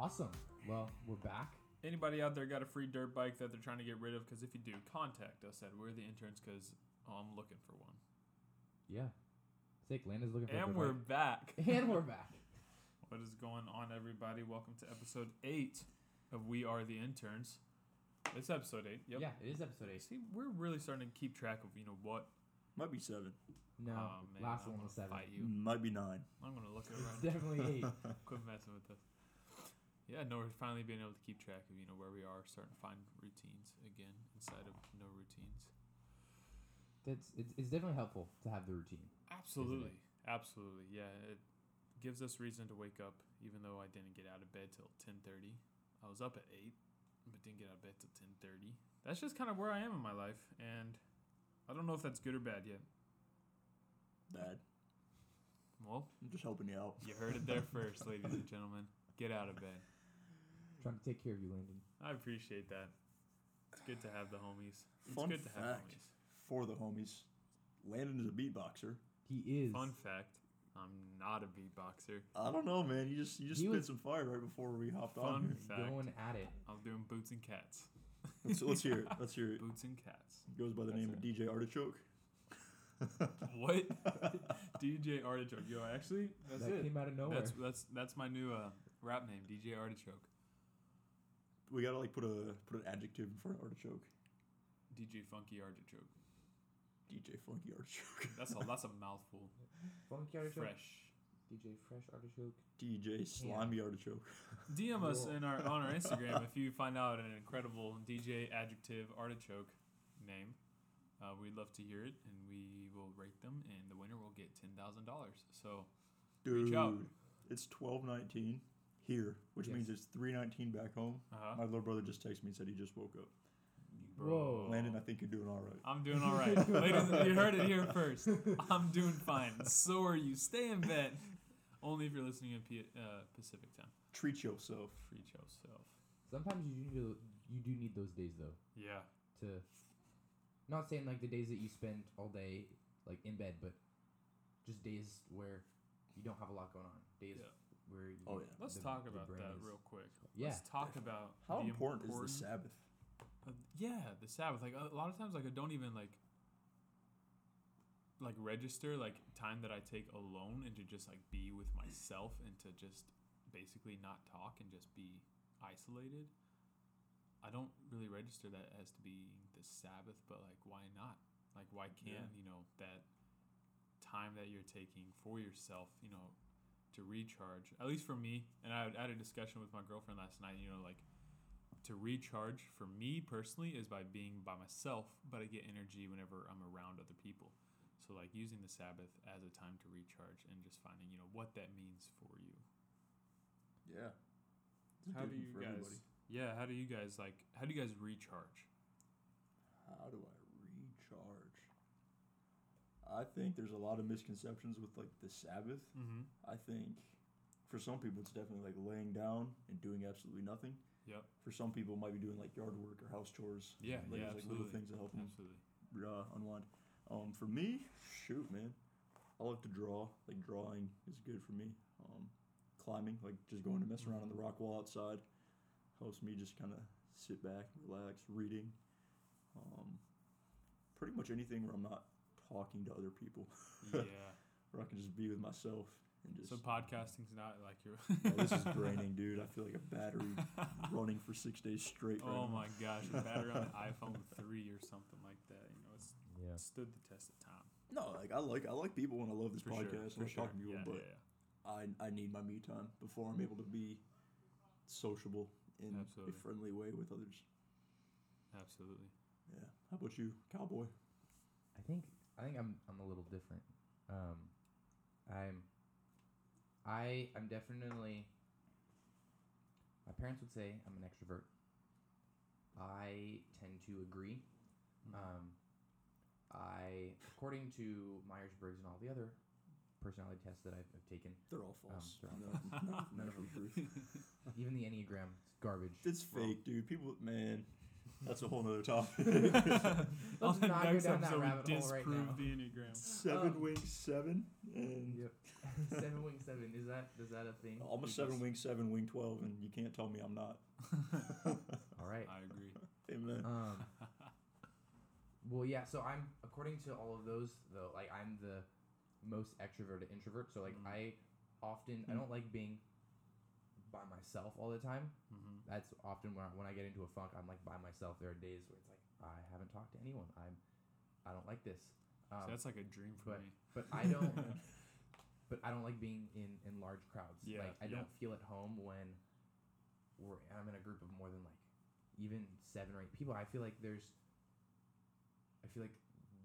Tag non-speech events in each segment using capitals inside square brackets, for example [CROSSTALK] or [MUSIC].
Awesome. Well, we're back. Anybody out there got a free dirt bike that they're trying to get rid of? Because if you do, contact us at We're the Interns because oh, I'm looking for one. Yeah. Sick. Landon's looking for a And we're bike. back. [LAUGHS] and we're back. [LAUGHS] What is going on, everybody? Welcome to episode eight of We Are the Interns. It's episode eight. Yep. Yeah, it is episode eight. See, we're really starting to keep track of you know what. Might be seven. No, oh man, last I'm one was seven. Fight you. Might be nine. I'm gonna look it It's definitely eight. [LAUGHS] Quit messing with us. Yeah, no, we're finally being able to keep track of you know where we are, starting to find routines again inside of no routines. That's it's, it's definitely helpful to have the routine. Absolutely, absolutely. Yeah, it gives us reason to wake up, even though I didn't get out of bed till ten thirty. I was up at eight, but didn't get out of bed till ten thirty. That's just kind of where I am in my life, and I don't know if that's good or bad yet. Bad. Well, I'm just helping you out. you heard it there first, ladies and gentlemen. Get out of bed. Trying to take care of you, Landon. I appreciate that. It's good to have the homies. It's Fun good to have fact. homies. For the homies, Landon is a beatboxer. He is. Fun fact: I'm not a beatboxer. I don't know, man. You just you just He spit was- some fire right before we hopped Fun on here. fact: going at it. I'm doing boots and cats. Let's, let's hear it. [LAUGHS] Let's hear it. Boots and cats. Goes by the That's name of DJ Artichoke. [LAUGHS] What? [LAUGHS] DJ Artichoke. Yo, actually, that's that it. came out of nowhere. That's that's that's my new uh, rap name, DJ Artichoke. We gotta like put a put an adjective in front of Artichoke. DJ Funky Artichoke. DJ Funky Artichoke. [LAUGHS] That's a that's a mouthful. Funky artichoke. Fresh. DJ Fresh Artichoke. DJ Slimy Artichoke. [LAUGHS] DM us Cool. in our on our Instagram [LAUGHS] if you find out an incredible DJ adjective artichoke name. Uh, we'd love to hear it, and we will rate them, and the winner will get ten thousand dollars. So Dude, Reach out. it's twelve nineteen here, which Yes. means it's three nineteen back home. Uh-huh. My little brother just texted me and said he just woke up. Bro. Landon, I think you're doing all right. I'm doing all right, [LAUGHS] ladies. You heard it here first. I'm doing fine. So are you. Stay in bed. Only if you're listening in P- uh, Pacific time. Treat yourself. Free yourself. Sometimes you do you do need those days though Yeah. to. Not saying like the days that you spend all day like in bed, but just days where you don't have a lot going on. Days Yeah. Where you, Oh, yeah. Let's the- talk about brain that is- real quick. Yeah, Let's talk about How the important, is the Sabbath? Uh, yeah, the Sabbath. Like a lot of times, like I don't even like like register like time that I take alone and to just like be with myself and to just basically not talk and just be isolated. I don't really register that as to be the Sabbath, but like why not? Like why can't Yeah. you know that time that you're taking for yourself, you know, to recharge. At least for me, and I had a discussion with my girlfriend last night. You know, like to recharge for me personally is by being by myself, but I get energy whenever I'm around other people. So like using the Sabbath as a time to recharge and just finding you know what that means for you. Yeah. It's How do you for guys? everybody. Yeah, how do you guys like? How do you guys recharge? How do I recharge? I think there's a lot of misconceptions with like the Sabbath. Mm-hmm. I think for some people it's definitely like laying down and doing absolutely nothing. Yep. For some people it might be doing like yard work or house chores. Yeah. like, yeah. like Absolutely. little things to help them Absolutely. uh, unwind. Um, for me, shoot, man, I like to draw. Like drawing is good for me. Um, climbing, like just going to mess around on the rock wall outside, helps me just kind of sit back, relax. Reading, um, pretty much anything where I'm not talking to other people, [LAUGHS] yeah. where I can just be with myself and just. So podcasting's not like your. [LAUGHS] Oh, this is [LAUGHS] draining, dude. I feel like a battery running for six days straight. Right oh now. my gosh, a battery on an iPhone three or something like that. You know, it's Yeah. stood the test of time. No, like I like I like people and I love this For podcast. for I like sure. talking to people, Yeah, but yeah, yeah. I I need my me time before I'm able to be sociable in Absolutely. a friendly way with others. Absolutely. Yeah. How about you, cowboy? I think I think I'm I'm a little different. Um, I'm I I'm definitely. My parents would say I'm an extrovert. I tend to agree. Mm-hmm. Um, I, according to Myers Briggs and all the other personality tests that I've, I've taken, They're all false. they're none, none, [LAUGHS] none of them true. even the Enneagram, it's garbage. It's Wrong. fake, dude. People, man. That's a whole nother topic. [LAUGHS] Let's the [LAUGHS] not go next down that episode, rabbit we hole right disprove now. the enneagram. seven Um, wing seven, and Yep. [LAUGHS] seven wing seven. Is that is that a thing? I'm a We seven wing seven wing twelve, and you can't tell me I'm not. All right. I agree. Amen. Um. Well, yeah. So I'm according to all of those though. Like I'm the most extroverted introvert. So like Mhm. I often I Mm. don't like being by myself all the time. hmm That's often when I, when I get into a funk. I'm like by myself. There are days where it's like I haven't talked to anyone. I'm I don't like this. Um, so that's like a dream for but- me. [LAUGHS] but I don't. [LAUGHS] but I don't like being in in large crowds. Yeah, like I yeah. don't feel at home when we're I'm in a group of more than like even seven or eight people. I feel like there's. I feel like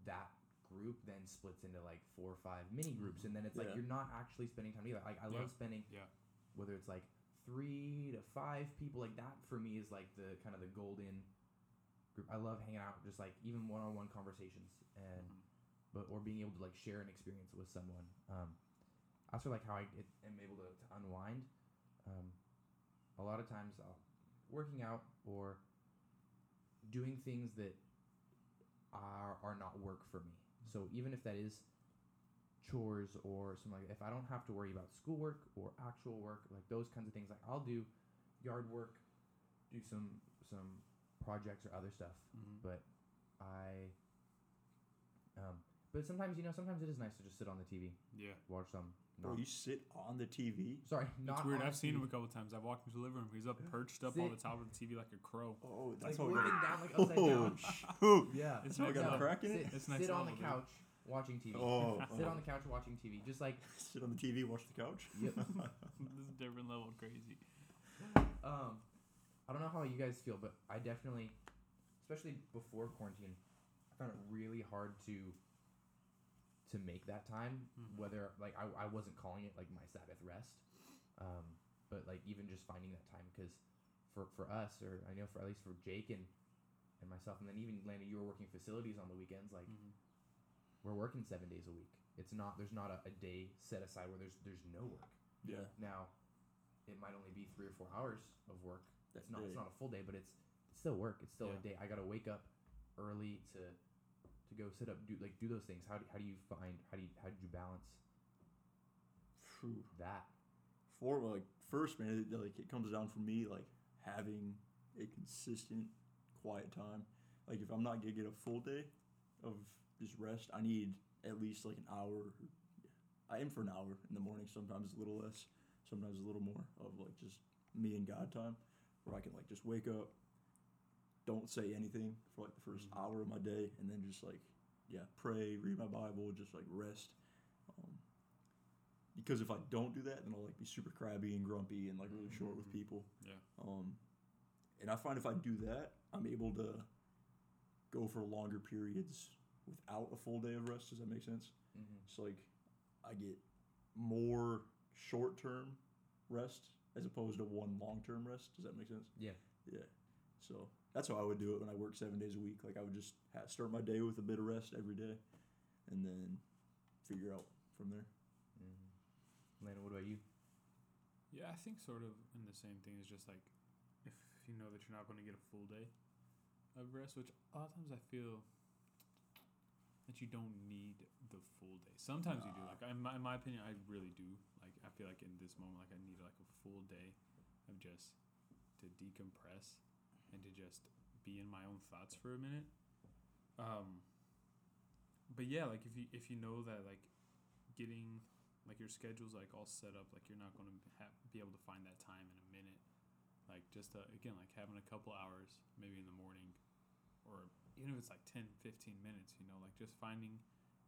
that group then splits into like four or five mini groups, and then it's like Yeah. you're not actually spending time together. Like I love spending. yeah. Whether it's like three to five people, like that for me is like the kind of the golden group. I love hanging out, just like even one-on-one conversations, and Mhm. but or being able to like share an experience with someone. Um, I also like how I get, am able to, to unwind. Um, a lot of times, I'll, working out or doing things that are are not work for me. So even if that is chores or something like that, if I don't have to worry about schoolwork or actual work, like those kinds of things, like I'll do yard work, do some some projects or other stuff Mhm. but I um but sometimes you know sometimes it is nice to just sit on the TV Yeah. watch some Bro, not, you sit on the TV. sorry not It's weird. on I've seen TV. him a couple times. I've walked into the living room. He's up perched up on the top of the TV like a crow. Oh, like that's how we looking got. down like upside [LAUGHS] down Oh, yeah It's Oh, next got a crack in it? sit, It's sit next on level, the dude. Couch watching TV Oh, [LAUGHS] sit oh. on the couch watching TV just like [LAUGHS] sit on the TV, watch the couch. yep [LAUGHS] this is a different level of crazy. um I don't know how you guys feel but I definitely especially before quarantine I found it really hard to to make that time Mhm. whether like I, I wasn't calling it like my sabbath rest um, but like even just finding that time because for for us or i know for at least for jake and and myself and then even landon you were working facilities on the weekends like Mhm. We're working seven days a week it's not there's not a, a day set aside where there's there's no work Yeah, now it might only be three or four hours of work that it's not day. it's not a full day but it's it's still work it's still Yeah. a day i gotta wake up early to to go sit up do like do those things how do, how do you find how do you how did you balance Phew. that For like first, man, it, like it comes down for me like having a consistent quiet time. Like if I'm not gonna get a full day of just rest, I need at least like an hour. I aim for an hour in the morning. Sometimes a little less, sometimes a little more of like just me and God time, where I can like just wake up, don't say anything for like the 1st Mhm. hour of my day, and then just like yeah, pray, read my Bible, just like rest. Um, because if I don't do that, then I'll like be super crabby and grumpy and like really short with Mhm. people. Yeah. Um, and I find if I do that, I'm able to go for longer periods without a full day of rest. Does that make sense? mm-hmm. It's like I get more short term rest as opposed to one long term rest. Does that make sense? Yeah. Yeah. So that's how I would do it when I work seven days a week. Like I would just ha- start my day with a bit of rest every day, and then figure out from there. Mm-hmm. Landon, what about you? Yeah, I think sort of in the same thing is just like if you know that you're not going to get a full day of rest, which a lot of times I feel that you don't need the full day. Sometimes you do. Like in my, in my opinion, I really do. Like I feel like in this moment, like I need like a full day of just to decompress and to just be in my own thoughts for a minute. Um, but yeah, like if you if you know that like getting like your schedule's like all set up, like you're not going to ha- be able to find that time in a minute. Like just uh, again, like having a couple hours maybe in the morning, or even if it's like 10, 15 minutes, you know, like just finding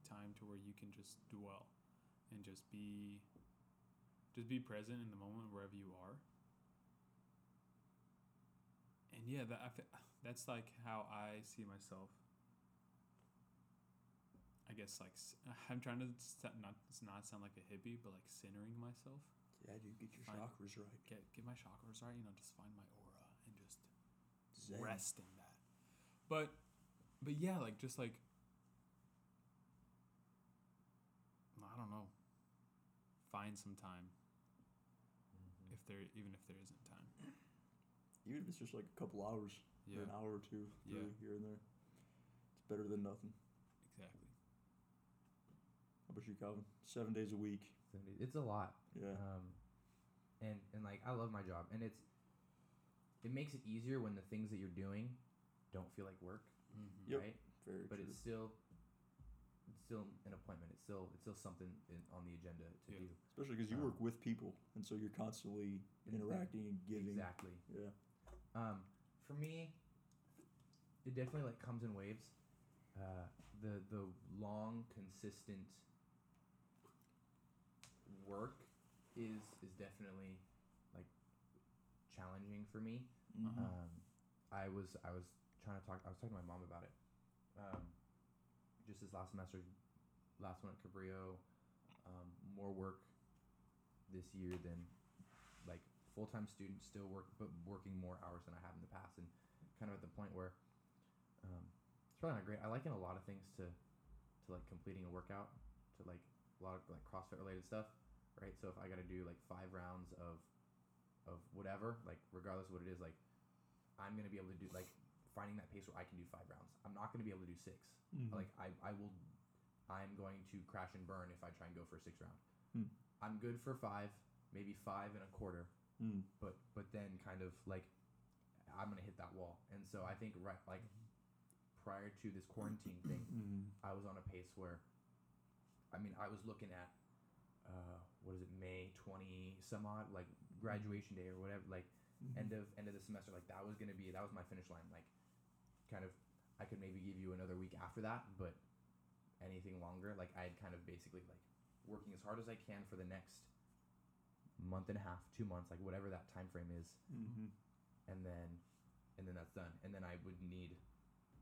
time to where you can just dwell and just be just be present in the moment wherever you are. And yeah, that [SIGHS] that's like how I see myself. I guess like [SIGHS] i'm trying to st- not not sound like a hippie, but like centering myself. Yeah, dude, get your Fine. chakras right. Get get my chakras right, you know, just find my aura and just Zen. rest in that. But but yeah, like just like I don't know. Find some time if there even if there isn't time. Even if it's just like a couple hours. for Yeah. an hour or two, Yeah. here and there. It's better than nothing. Exactly. How about you, Calvin? Seven days a week. Seven days. It's a lot. Yeah. Um, and and like I love my job, and it's it makes it easier when the things that you're doing don't feel like work, Mm-hmm. Yep. right? Very But true. it's still it's still an appointment. It's still it's still something in, on the agenda to Yeah. do. Especially because you um, work with people, and so you're constantly interacting and giving. Exactly. Yeah. Um, for me, it definitely like comes in waves. Uh, the the long consistent work is is definitely like challenging for me. Mhm. Um, I was I was trying to talk. I was talking to my mom about it. Um, just this last semester, last one at Cabrillo, um, more work this year than like full time student still work, but working more hours than I have in the past, and kind of at the point where um, it's probably not great. I liken a lot of things to to like completing a workout, to like a lot of like CrossFit related stuff, right? So if I got to do like five rounds of of whatever, like regardless of what it is, like I'm gonna be able to do like finding that pace where I can do five rounds. I'm not gonna be able to do 6 Mhm. Like I, I will, I'm going to crash and burn if I try and go for a six round. Hmm. I'm good for five, maybe five and a quarter, Mm. but but then kind of like I'm gonna hit that wall. And so I think right like prior to this quarantine thing, [COUGHS] Mhm. I was on a pace where, I mean, I was looking at, uh, what is it, May twenty some odd, like graduation day or whatever, like Mhm. end of end of the semester, like that was gonna be that was my finish line, like, kind of, I could maybe give you another week after that, but anything longer, like I had kind of basically like working as hard as I can for the next month and a half, two months, like whatever that time frame is, Mhm. and then, and then that's done, and then I would need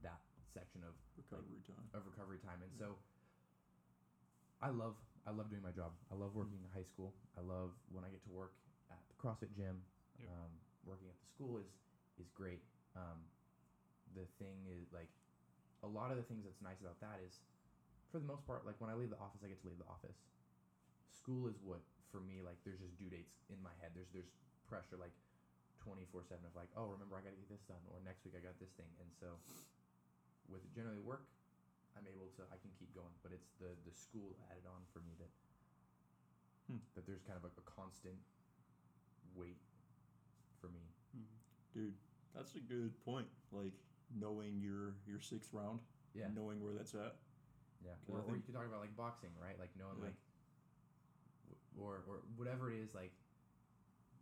that section of Recovery time. of recovery time. And Yeah. so I love I love doing my job. I love working in high school. I love when I get to work at the CrossFit gym. Yep. Um, working at the school is is great. Um, the thing is like a lot of the things that's nice about that is for the most part like when I leave the office I get to leave the office. School is what for me like there's just due dates in my head. There's there's pressure like 24/7 of like oh remember I got to get this done or next week I got this thing. And so with generally work I'm able to I can keep going, but it's the the school added on for me that Hmm. that there's kind of a, a constant weight for me. Mm-hmm. Dude, that's a good point. Like knowing your your sixth round, Yeah, knowing where that's at. yeah. 'Cause I Or, or you think- could talk about like boxing, right? Like knowing Yeah. like, or or whatever it is, like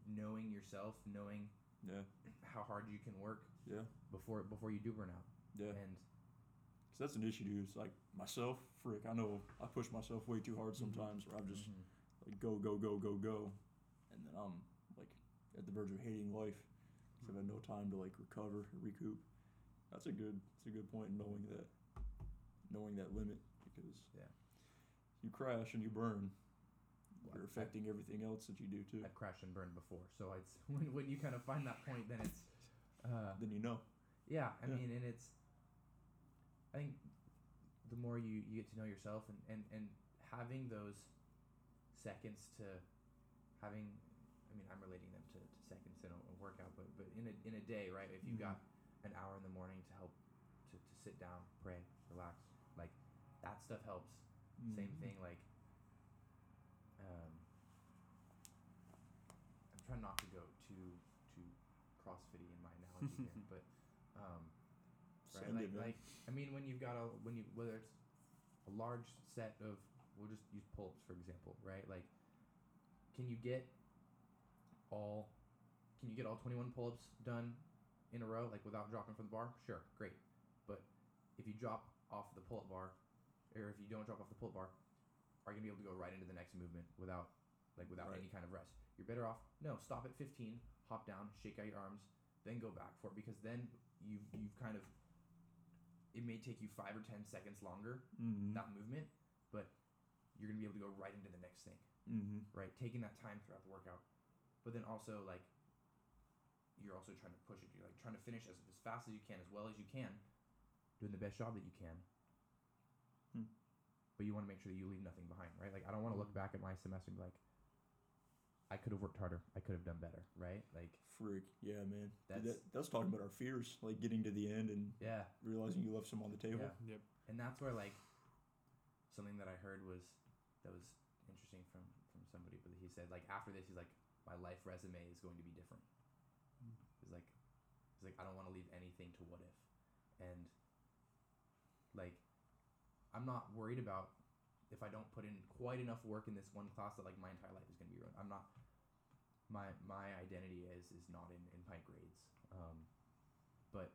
knowing yourself, knowing Yeah, how hard you can work yeah, before before you do burn out, yeah. and 'Cause that's an issue, dude. It's like myself, frick. I know I push myself way too hard Mhm. sometimes, where I'm just Mhm. like go, go, go, go, go, and then I'm like at the verge of hating life. 'cause I've had no time to like recover, recoup. That's a good. That's a good point. Knowing that, knowing that limit, because Yeah. you crash and you burn, Well, you're I- affecting everything else that you do too. I've crashed and burned before, so it's [LAUGHS] when when you kind of find that point, then it's. Uh, then you know. Yeah, I Yeah. mean, and it's. I think the more you, you get to know yourself and, and, and having those seconds to having, I mean, I'm relating them to, to seconds in a, a workout, but, but in a, in a day, right? If you Mhm. got an hour in the morning to help to, to sit down, pray, relax, like that stuff helps. Same Mhm. thing, like, um, I'm trying not to go too too CrossFitty in my analogy [LAUGHS] here, but um, right, Send like, it, like I mean, when you've got a when you whether it's a large set of we'll just use pull-ups for example, right? Like, can you get all can you get all 21 pull-ups done in a row like without dropping from the bar? Sure, great. But if you drop off the pull-up bar, or if you don't drop off the pull-up bar, are you gonna be able to go right into the next movement without like without Right. any kind of rest? You're better off no stop at 15, hop down, shake out your arms, then go back for it because then you you've kind of it may take you five or ten seconds longer Mhm. that movement, but you're gonna be able to go right into the next thing Mhm. right? Taking that time throughout the workout, but then also like you're also trying to push it. You're like trying to finish as, as fast as you can, as well as you can, doing the best job that you can. Hmm. But you want to make sure that you leave nothing behind, right? Like I don't want to look back at my semester and be like, I could have worked harder. I could have done better, right? Like, Freak. Yeah, man. Dude, That's- that, that's talking about our fears, like getting to the end and yeah, realizing you left some on the table. Yeah. Yep. and that's where like something that I heard was that was interesting from from somebody. But he said like after this, he's like, my life resume is going to be different. He's like, I don't want to leave anything to what if, and like, I'm not worried about if I don't put in quite enough work in this one class that like my entire life is going to be ruined. I'm not. My my identity is is not in in my grades, um, but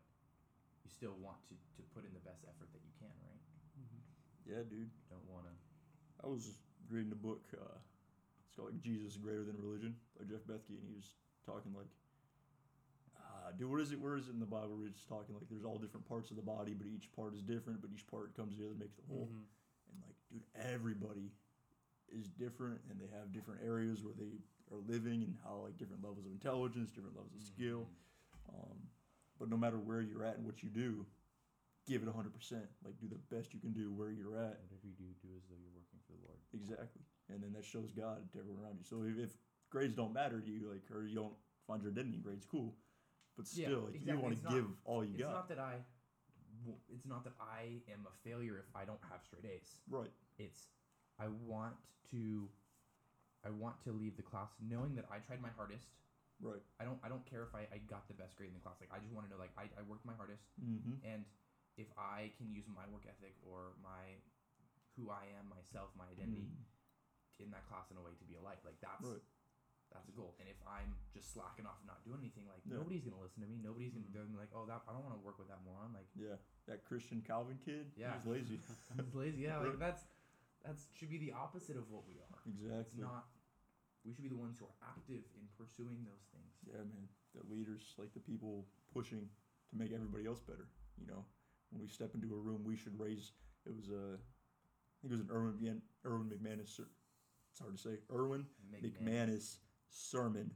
you still want to to put in the best effort that you can, right? Mm-hmm. Yeah, dude. Don't want to. I was reading a book. Uh, it's called like Jesus Greater Than Religion by Jeff Bethke, and he was talking like, uh, dude, what is it? Where is it in the Bible? Where it's talking like there's all different parts of the body, but each part is different, but each part comes together to make the whole. Mhm. And like, dude, everybody is different, and they have different areas where they are living, and how like different levels of intelligence, different levels of skill. Um, but no matter where you're at and what you do, give it 100%. Like, do the best you can do where you're at. Whatever you do, do as though you're working for the Lord. Exactly. And then that shows God to everyone around you. So if, if grades don't matter to you, like, or you don't find your identity grades, cool. But still, like, exactly. you want to give all you it's got. not that I. It's not that I am a failure if I don't have straight A's. right. It's I want to. I want to leave the class knowing that I tried my hardest. Right. I don't. I don't care if I, I got the best grade in the class. Like I just want to know like I, I worked my hardest Mm-hmm. and if I can use my work ethic or my who I am myself my identity in that class in a way to be a light like that's Right. That's a goal and if I'm just slacking off and not doing anything like nobody's gonna listen to me nobody's gonna Mhm. gonna be like oh that I don't want to work with that moron like Yeah. That Christian Calvin kid, Yeah. he's lazy. [LAUGHS] he's lazy yeah like [LAUGHS] that's that's should be the opposite of what we are it's exactly. not we should be the ones who are active in pursuing those things Yeah, man. The leaders, like the people pushing to make everybody else better. You know, when we step into a room, we should raise. It was a, I think it was an Erwin, McMan- Erwin McManus. It's hard to say. Erwin McManus sermon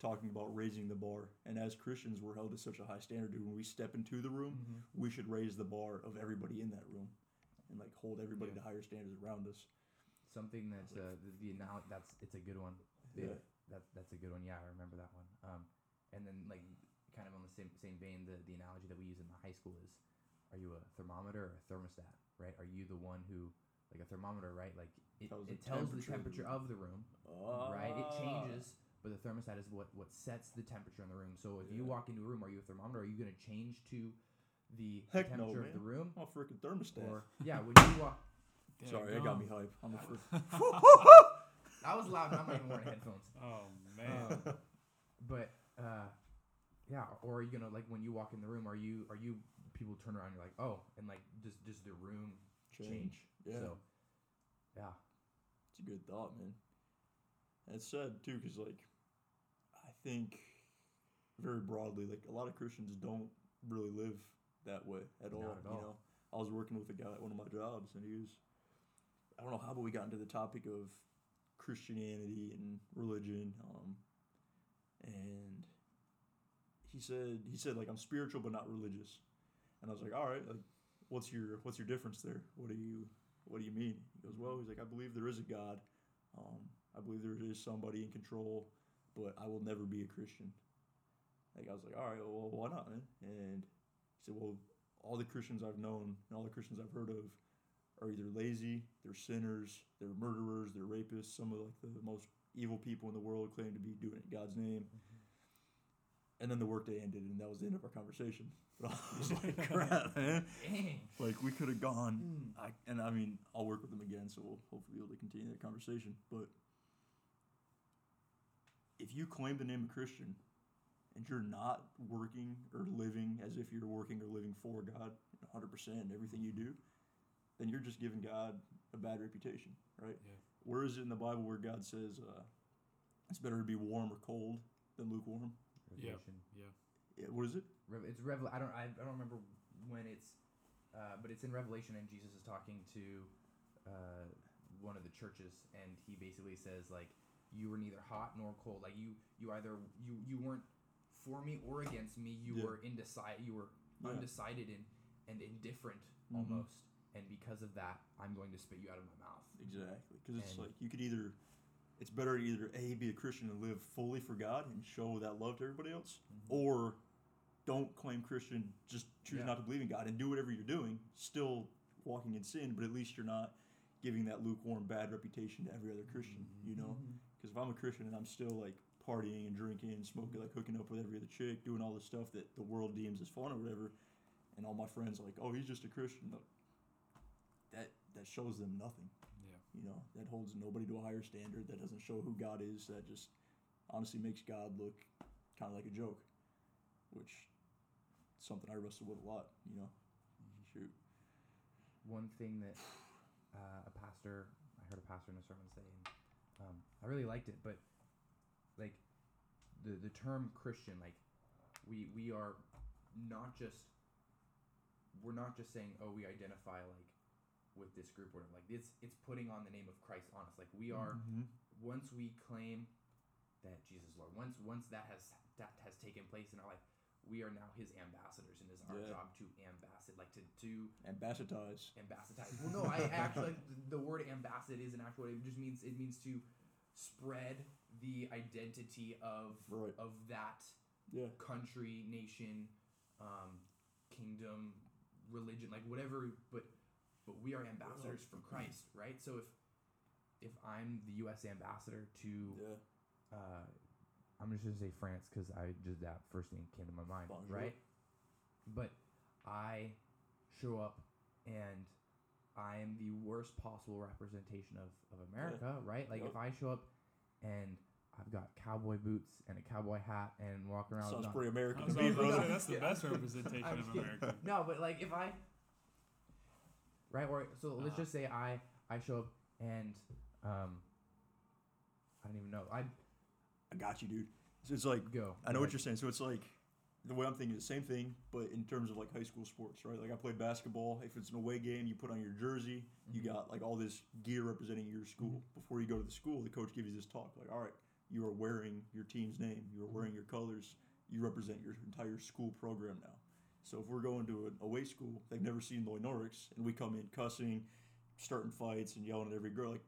talking about raising the bar. And as Christians, we're held to such a high standard. Dude, when we step into the room, Mhm. we should raise the bar of everybody in that room, and like hold everybody Yeah. to higher standards around us. something that's uh, the, the anal- that's it's a good one. Yeah, that that's a good one. Yeah, I remember that one. Um, and then like kind of on the same same vein, the the analogy that we use in the high school is, are you a thermometer or a thermostat? Right? Are you the one who like a thermometer? Right? Like it, Tells the it tells the temperature temperature of of the room. Ah. Right? It changes. But the thermostat is what, what sets the temperature in the room. So if you walk into a room, are you a thermometer? Are you going to change to the Heck no, temperature of the room? Oh, freaking thermostat. Or [LAUGHS] yeah, when you walk, Sorry, that got me hype. I'm a [LAUGHS] freak. [LAUGHS] that was loud. and I'm not even wearing headphones. Oh man. Um, but uh, yeah, or are you gonna like when you walk in the room? Are you are you people turn around? and You're like, oh, and like does does the room change? Yeah. So yeah, It's a good thought, man. And it's sad too, because like, I think very broadly, like a lot of Christians don't really live that way at all. Not at you all. know, I was working with a guy at one of my jobs, and he was, I don't know how, but we got into the topic of Christianity and religion, um, and he said he said like I'm spiritual but not religious, and I was like, all right, like, what's your what's your difference there? What do you what do you mean? He goes, well, he's like, I believe there is a God. Um, I believe there is somebody in control, but I will never be a Christian. Like I was like, all right, well, why not, man? And he said, well, all the Christians I've known and all the Christians I've heard of are either lazy, they're sinners, they're murderers, they're rapists. Some of like the most evil people in the world claim to be doing it in God's name. And then the workday ended, and that was the end of our conversation. [LAUGHS] But I was [LAUGHS] like, crap, man. dang. Like we could have gone Hmm. I, and I mean, I'll work with them again, so we'll hopefully be able to continue that conversation. But if you claim the name of Christian and you're not working or living as if you're working or living for God 100% in everything you do, then you're just giving God a bad reputation, right? Yeah. Where is it in the Bible where God says uh, it's better to be warm or cold than lukewarm? Yeah. Revelation. Yeah. Yeah, what is it? Rev- it's Revel. I don't. I, I don't remember when it's, uh, but it's in Revelation, and Jesus is talking to uh, one of the churches, and he basically says like, "You were neither hot nor cold. Like you, you either you you weren't for me or against me. You Yeah. were indecisive. You were Yeah. undecided and and indifferent Mhm. almost. And because of that, I'm going to spit you out of my mouth. Exactly, because it's like you could either it's better to either a be a Christian and live fully for God and show that love to everybody else, Mhm. or don't claim Christian, just choose Yeah. not to believe in God and do whatever you're doing, still walking in sin, but at least you're not giving that lukewarm bad reputation to every other Christian, you know? Because if I'm a Christian and I'm still like partying and drinking and smoking, like hooking up with every other chick, doing all the stuff that the world deems as fun or whatever, and all my friends are like, oh, he's just a Christian, that that shows them nothing. Yeah. You know, that holds nobody to a higher standard. That doesn't show who God is. That just honestly makes God look kind of like a joke, which is something I wrestle with a lot. You know, shoot. one thing that [SIGHS] uh, a pastor I heard a pastor in a sermon say, and um, I really liked it. But like the the term Christian, like we we are not just we're not just saying oh we identify like with this group or. Like it's it's putting on the name of Christ on us. Like we are Mhm. once we claim that Jesus is Lord, once once that has that has taken place in our life, we are now His ambassadors, and it is our Yeah. job to ambassador like to do ambassadors. ambassadorize. Well, no, I [LAUGHS] actually the word ambassador is an actual. It just means it means to spread the identity of Right. of that Yeah. country, nation, um, kingdom, religion, like whatever. But but we are ambassadors for Christ, right? So if if I'm the U.S. ambassador to Yeah. uh, I'm just gonna say France because I just that first thing came to my mind, Bonjour. right? But I show up and I am the worst possible representation of, of America, right? Like Yep. if I show up and I've got cowboy boots and a cowboy hat and walk around. Sounds not- pretty American I to was me, about to brother. say, that's the [LAUGHS] Yeah. best [LAUGHS] representation of. America. No, but like if I right or so let's Uh-huh. just say I I show up and um I don't even know I I got you, dude. So it's like go. I know what you're saying. So it's like the way I'm thinking is the same thing, but in terms of like high school sports, right? Like I played basketball. If it's an away game, you put on your jersey. You Mhm. got like all this gear representing your school. Before you go to the school, the coach gives you this talk, like, all right, you are wearing your team's name. You are Mhm. wearing your colors. You represent your entire school program now. So if we're going to an away school, they've never seen Lloyd Norris, and we come in cussing, starting fights, and yelling at every girl, like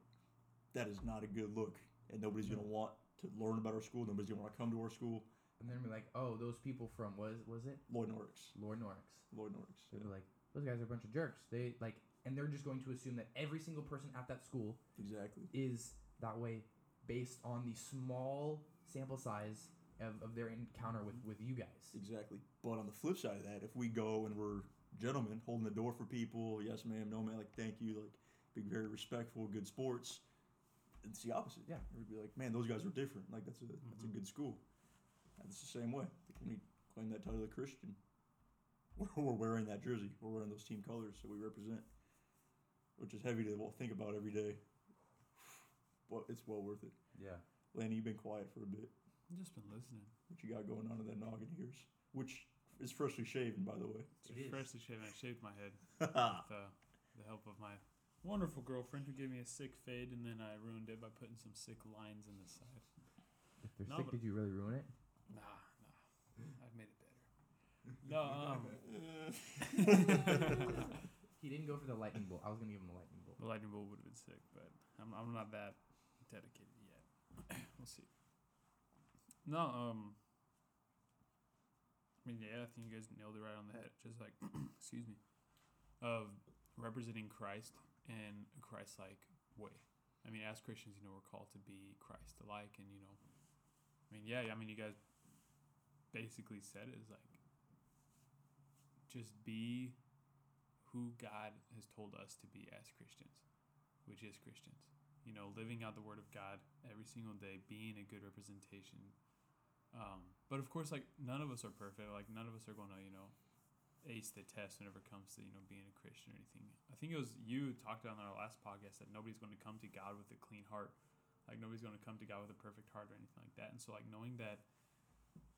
that is not a good look. And nobody's No. gonna want to learn about our school. Nobody's gonna want to come to our school. And then we're like, oh, those people from was was it Lloyd Norris. Lord Norix? Lloyd Norris. They'd be like, those guys are a bunch of jerks. They like, and they're just going to assume that every single person at that school Exactly. is that way, based on the small sample size of, of their encounter with with you guys. Exactly. But on the flip side of that, if we go and we're gentlemen, holding the door for people, yes ma'am, no ma'am, like thank you, like being very respectful, good sports, it's the opposite. Yeah. We'd be like, man, those guys are different. Like that's a that's a Mhm. good school. And it's the same way. When we claim that title of Christian, [LAUGHS] we're, we're wearing that jersey. We're wearing those team colors that we represent, which is heavy to think about every day. But it's well worth it. Yeah. Lanny, you've been quiet for a bit. I've just been listening. What you got going on in that noggin of yours? Which is freshly shaven, by the way. It is. Freshly shaven. I shaved my head [LAUGHS] with uh, the help of my wonderful girlfriend who gave me a sick fade, and then I ruined it by putting some sick lines in the side. If they're No, sick, but- did you really ruin it? Nah, nah. I've made it better. No, [LAUGHS] um, [LAUGHS] He didn't go for the lightning bolt. I was gonna give him the lightning bolt. the lightning bolt would have been sick, but I'm, I'm not that dedicated yet. [COUGHS] we'll see. No, um, I mean, yeah, I think you guys nailed it right on the head. Just like, [CLEARS THROAT] excuse me, of representing Christ in a Christ-like way. I mean, as Christians, you know, we're called to be Christ-alike, and you know, I mean, yeah, I mean, you guys basically said is like, just be who God has told us to be as Christians, which is Christians. You know, living out the Word of God every single day, being a good representation. Um, but of course, like none of us are perfect. Like none of us are going to, you know, ace the test whenever it comes to you know being a Christian or anything. I think it was you talked on our last podcast that nobody's going to come to God with a clean heart. Like nobody's going to come to God with a perfect heart or anything like that. And so like knowing that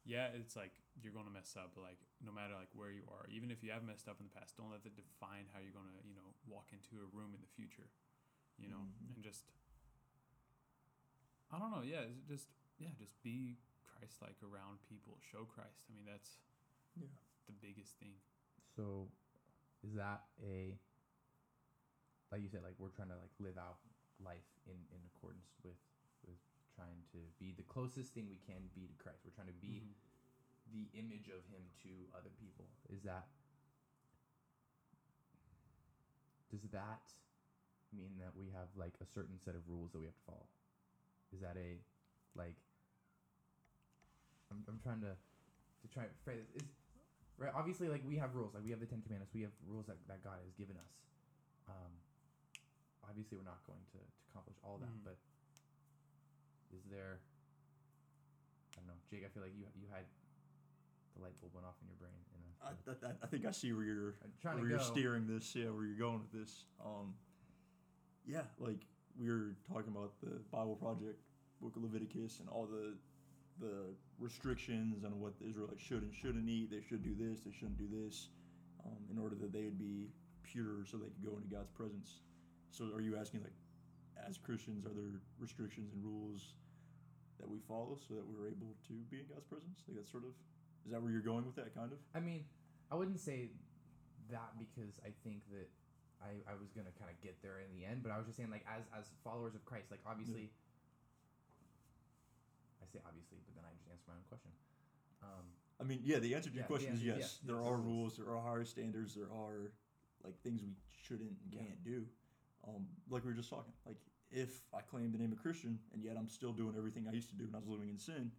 yeah, it's like you're going to mess up, but like no matter like where you are, even if you have messed up in the past, don't let that define how you're going to, you know, walk into a room in the future, you know, Mhm. and just I don't know, yeah, it's just yeah, just be Christ like around people, show Christ. I mean, that's Yeah. the biggest thing. So, is that a like you said, like we're trying to like live out life in in accordance with with trying to be the closest thing we can be to Christ. We're trying to be Mhm. the image of Him to other people. Is that does that mean that we have like a certain set of rules that we have to follow? Is that a like? I'm, I'm trying to to try to phrase this. Is right. Obviously, like we have rules. Like we have the Ten Commandments. We have rules that, that God has given us. Um, obviously, we're not going to, to accomplish all that, Mhm. but is there? I don't know, Jake. I feel like you you had the light bulb went off in your brain. In a, I, I, I think I see where you're trying where to you're go. steering this. Yeah, where you're going with this. Um, yeah, like we were talking about the Bible Project, Book of Leviticus, and all the the restrictions on what the Israelites should and shouldn't eat. They should do this. They shouldn't do this, um, in order that they would be pure, so they could go into God's presence. So, are you asking like, as Christians, are there restrictions and rules that we follow so that we're able to be in God's presence? Like that's sort of is that where you're going with that kind of? I mean, I wouldn't say that because I think that I, I was gonna kind of get there in the end, but I was just saying like as as followers of Christ, like obviously. I say obviously, but then I just answer my own question. Um, I mean, yeah, the answer to Yeah, your question the is yes. yes, there yes. are rules, there are higher standards, there are like things we shouldn't and can't do. Um, like we were just talking. Like if I claim the name of Christian and yet I'm still doing everything I used to do when I was living in sin,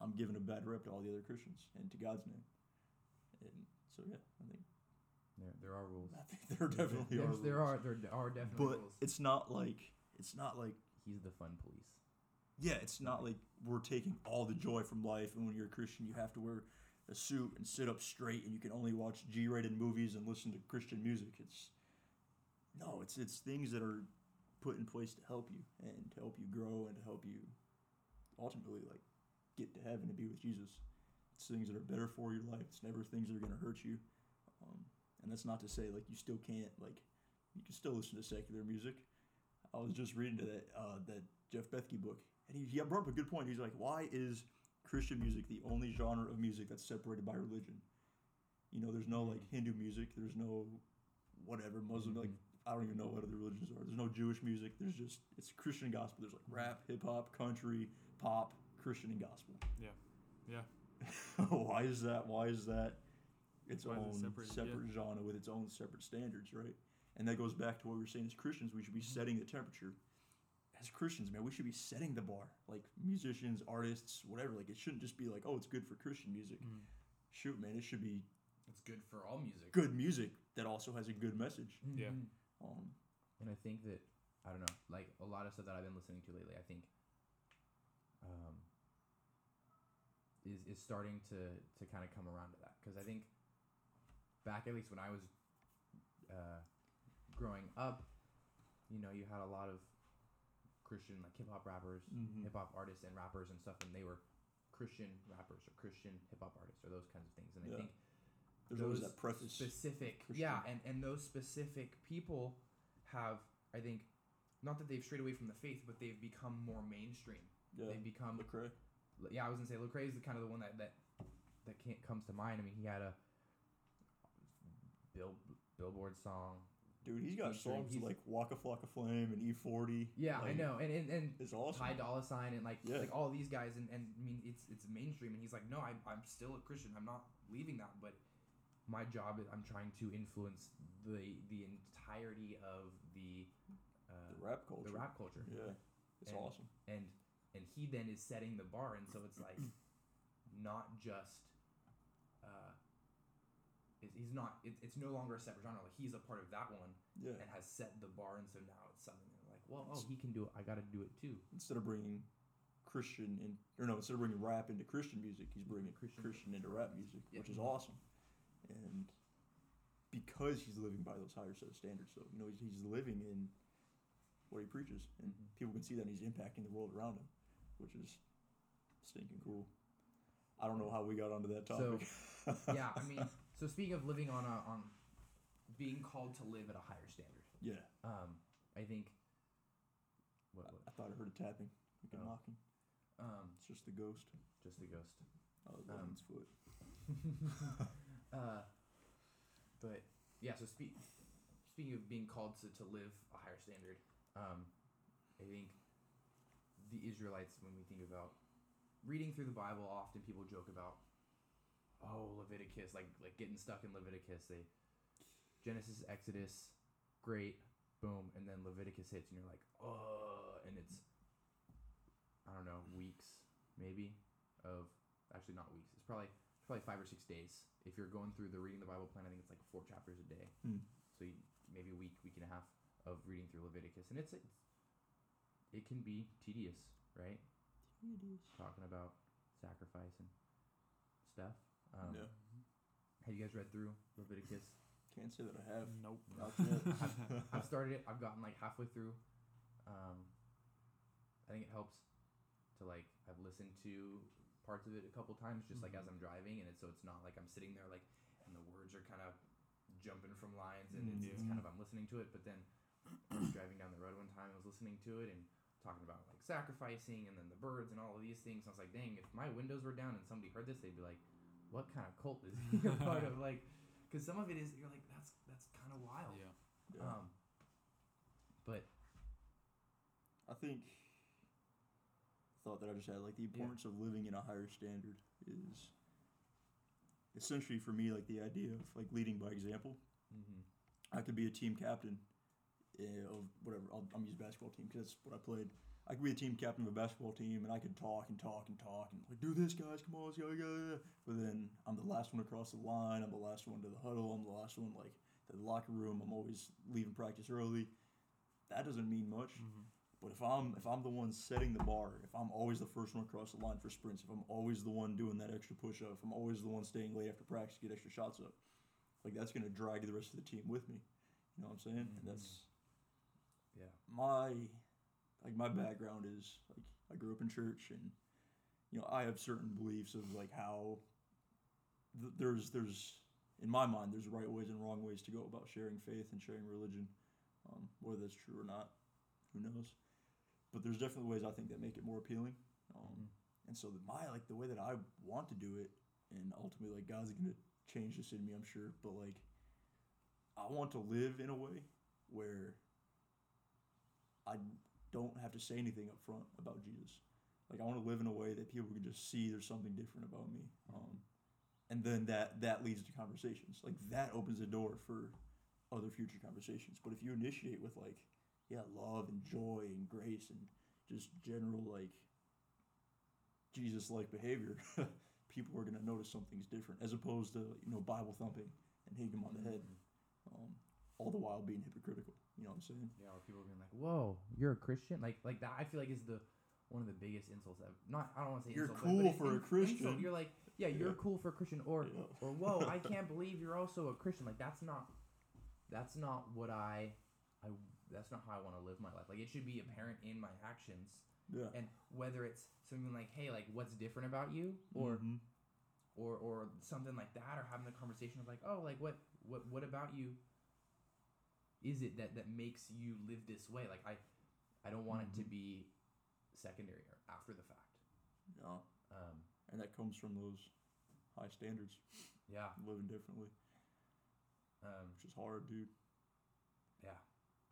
I'm giving a bad rep to all the other Christians and to God's name. And so yeah, I think there there are rules. I think there definitely are There's- There rules. are there are definitely but rules. it's not like it's not like He's the fun police. Yeah, it's not like we're taking all the joy from life, and when you're a Christian, you have to wear a suit and sit up straight, and you can only watch G-rated movies and listen to Christian music. It's no, it's it's things that are put in place to help you and to help you grow and to help you ultimately like get to heaven and be with Jesus. It's things that are better for your life. It's never things that are going to hurt you. Um, and that's not to say like you still can't like you can still listen to secular music. I was just reading to that uh, that Jeff Bethke book, and he, he brought up a good point. He's like, why is Christian music the only genre of music that's separated by religion? You know, there's no like Hindu music. There's no whatever Muslim like Mhm. I don't even know what other religions are. There's no Jewish music. There's just it's Christian gospel. There's like rap, hip hop, country, pop, Christian and gospel. Yeah. Yeah. [LAUGHS] why is that? Why is that its Why is it own separate Yeah. genre with its own separate standards, right? And that goes back to what we were saying as Christians, we should be setting the temperature. As Christians, man, we should be setting the bar. Like musicians, artists, whatever. Like it shouldn't just be like, oh, it's good for Christian music. Mhm. Shoot, man, it should be It's good for all music. good music that also has a good message. Yeah. Mhm. Um, And I think that I don't know, like a lot of stuff that I've been listening to lately. I think um, is is starting to to kind of come around to that because I think back at least when I was uh, growing up, you know, you had a lot of Christian like hip hop rappers, Mhm. hip hop artists, and rappers and stuff, and they were Christian rappers or Christian hip hop artists or those kinds of things. And I think there's always those that preface. specific Christian. yeah and and those specific people have i think not that they've strayed away from the faith but they've become more mainstream yeah, they've become Lecrae. yeah i was gonna say Lecrae is the kind of the one that that that can't, comes to mind i mean he had a bill billboard song Dude, he's got songs he's- like Waka Flocka Flame and E40. yeah i know and and, and It's awesome. Ty Dolla Sign and like Yeah. like all these guys and, and I mean it's it's mainstream and he's like no I'm, I'm still a Christian I'm not leaving that but my job is I'm trying to influence the the entirety of the uh, the rap culture. the rap culture Yeah, it's And- awesome. and and he then is setting the bar and so it's like [CLEARS THROAT] not just uh he's not it, it's no longer a separate genre like he's a part of that one Yeah. and has set the bar and so now it's something like well oh he can do it I got to do it too Instead of bringing Christian in, or no, instead of bringing rap into Christian music, he's bringing Christian- Christian, into rap music, Yeah. which is awesome. And because he's living by those higher set of standards, so you know he's, he's living in what he preaches, and Mhm. people can see that he's impacting the world around him, which is stinking cool. I don't know how we got onto that So, topic. yeah, I mean, [LAUGHS] so speaking of living on a on being called to live at a higher standard, yeah, um, I think. What, I, what? I thought I heard a tapping, like a Oh. knocking. Um, It's just the ghost. just the ghost. Oh, Um, Logan's foot. [LAUGHS] uh, but yeah, so speak, speaking of being called to, to live a higher standard, um, I think the Israelites, when we think about reading through the Bible, often people joke about, oh, Leviticus, like like getting stuck in Leviticus. They Genesis, Exodus, great, boom, and then Leviticus hits, and you're like, oh, and it's I don't know weeks maybe of actually not weeks. It's probably it's probably five or six days. If you're going through the reading the Bible plan, I think it's like four chapters a day. Hmm. So you, maybe a week, week and a half of reading through Leviticus, and it's, it's it can be tedious, right? Tedious. Talking about sacrifice and stuff. Um, yeah. Have you guys read through Leviticus? Can't say that I have. Nope. [LAUGHS] Not yet. [LAUGHS] I've started it. I've gotten like halfway through. Um, I think it helps to like I've listened to parts of it a couple times, just like as I'm driving, and it's so it's not like I'm sitting there like and the words are kind of jumping from lines, and it's, it's kind of I'm listening to it. But then I [CLEARS THROAT] was driving down the road one time, I was listening to it and talking about like sacrificing and then the birds and all of these things. I was like, dang, if my windows were down and somebody heard this, they'd be like, what kind of cult is he a part of? [LAUGHS] Like, because some of it is you're like that's that's kind of wild. Yeah. Yeah. Um, but I think thought that I just had like the importance of living in a higher standard is essentially for me like the idea of like leading by example. mhm. I could be a team captain uh, of whatever. I'll, I'm use basketball team because that's what I played. I could be a team captain of a basketball team, and I could talk and talk and talk and like do this, guys. Come on, let's go, go. But then I'm the last one across the line. I'm the last one to the huddle. I'm the last one like to the locker room. I'm always leaving practice early. That doesn't mean much. Mm-hmm. But if I'm if I'm the one setting the bar, if I'm always the first one across the line for sprints, if I'm always the one doing that extra push up, if I'm always the one staying late after practice to get extra shots up, like that's gonna drag the rest of the team with me. You know what I'm saying? Mhm. And that's yeah, my like my background is like I grew up in church and you know I have certain beliefs of like how th- there's there's in my mind there's right ways and wrong ways to go about sharing faith and sharing religion. Um, whether that's true or not who knows? But there's definitely ways I think that make it more appealing. Um, Mhm. and so the, my like the way that I want to do it and ultimately like God's gonna change this in me I'm sure but like I want to live in a way where I don't have to say anything up front about Jesus. Like I want to live in a way that people can just see there's something different about me, um, and then that that leads to conversations. Like that opens the door for other future conversations. But if you initiate with like, yeah, love and joy and grace and just general like Jesus-like behavior, [LAUGHS] people are gonna notice something's different, as opposed to you know Bible thumping and hitting them on the head, um, all the while being hypocritical. You know what I'm saying? yeah. Or people being like, "Whoa, you're a Christian?" Like, like that. I feel like is the one of the biggest insults. I've, not, I don't want to say You're insult, but- cool but it's for a in- insult. Christian. You're like, yeah, you're Yeah. cool for a Christian, or Yeah. or whoa, I can't believe you're also a Christian. Like that's not, that's not what I, I. That's not how I want to live my life. Like it should be apparent in my actions, Yeah. and whether it's something like, hey, like what's different about you, or Mhm. or or something like that, or having the conversation of like, oh, like what what what about you is it that that makes you live this way? Like I I don't want it to Mhm. be secondary or after the fact. yeah. Um, and that comes from those high standards, yeah. living differently, Um, which is hard, dude. yeah.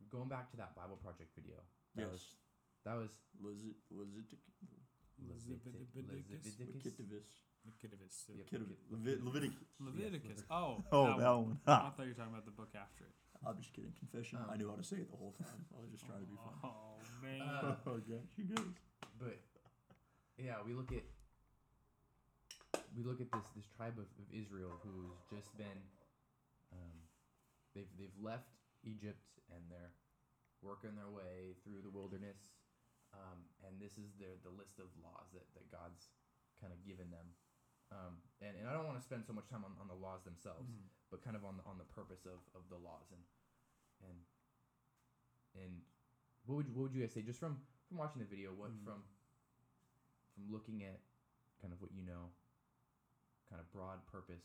Going back to that Bible Project video. That yes, was that was Lizit, Lizit, Levitic- Leviticus. Leviticus. Leviticus, Leviticus. Oh. Oh, that that one. one. I thought you were talking about the book after it. I'm just kidding. Confession. I Um, knew how to say it the whole time. I was just trying to be fun. Oh man. Uh, oh gosh, you guys. But yeah, we look at we look at this this tribe of, of Israel who's just been um, they've they've left Egypt and they're working their way through the wilderness, um, and this is their the list of laws that, that God's kind of given them. Um, and, and I don't want to spend so much time on, on the laws themselves, Mhm. but kind of on the, on the purpose of, of the laws and and and what would you, what would you guys say just from from watching the video what Mm. from from looking at kind of what you know kind of broad purpose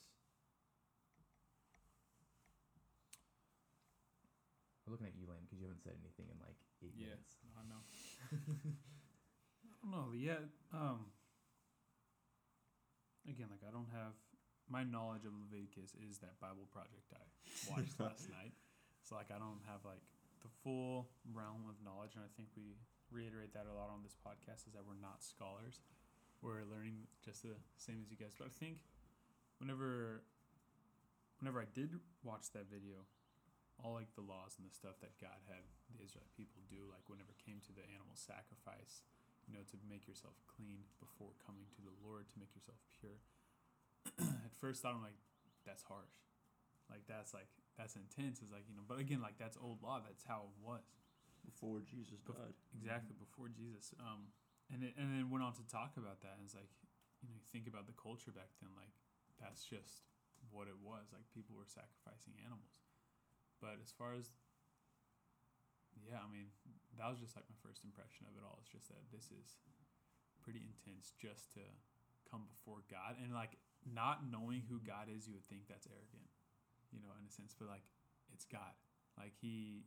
we're looking at you Lane because you haven't said anything in like eight Yeah. minutes I know. [LAUGHS] I don't know. Yeah. Um. Again, like I don't have my knowledge of Leviticus is that Bible project I watched [LAUGHS] last night. So like I don't have like the full realm of knowledge, and I think we reiterate that a lot on this podcast is that we're not scholars. We're learning just the same as you guys. But I think whenever whenever I did watch that video, all like the laws and the stuff that God had the Israelite people do, like whenever it came to the animal sacrifice, you know, to make yourself clean before coming to the Lord, to make yourself pure. [CLEARS THROAT] At first, I'm like, that's harsh. Like that's like that's intense. It's like you know, but again, like that's old law. That's how it was. Before Jesus Bef- died. Exactly before Jesus. Um, and it, and then went on to talk about that. And it's like, you know, you think about the culture back then. Like that's just what it was. Like people were sacrificing animals. But as far as yeah, I mean, that was just like my first impression of it all. It's just that this is pretty intense just to come before God and like not knowing who God is, you would think that's arrogant, you know, in a sense. But like, it's God. Like he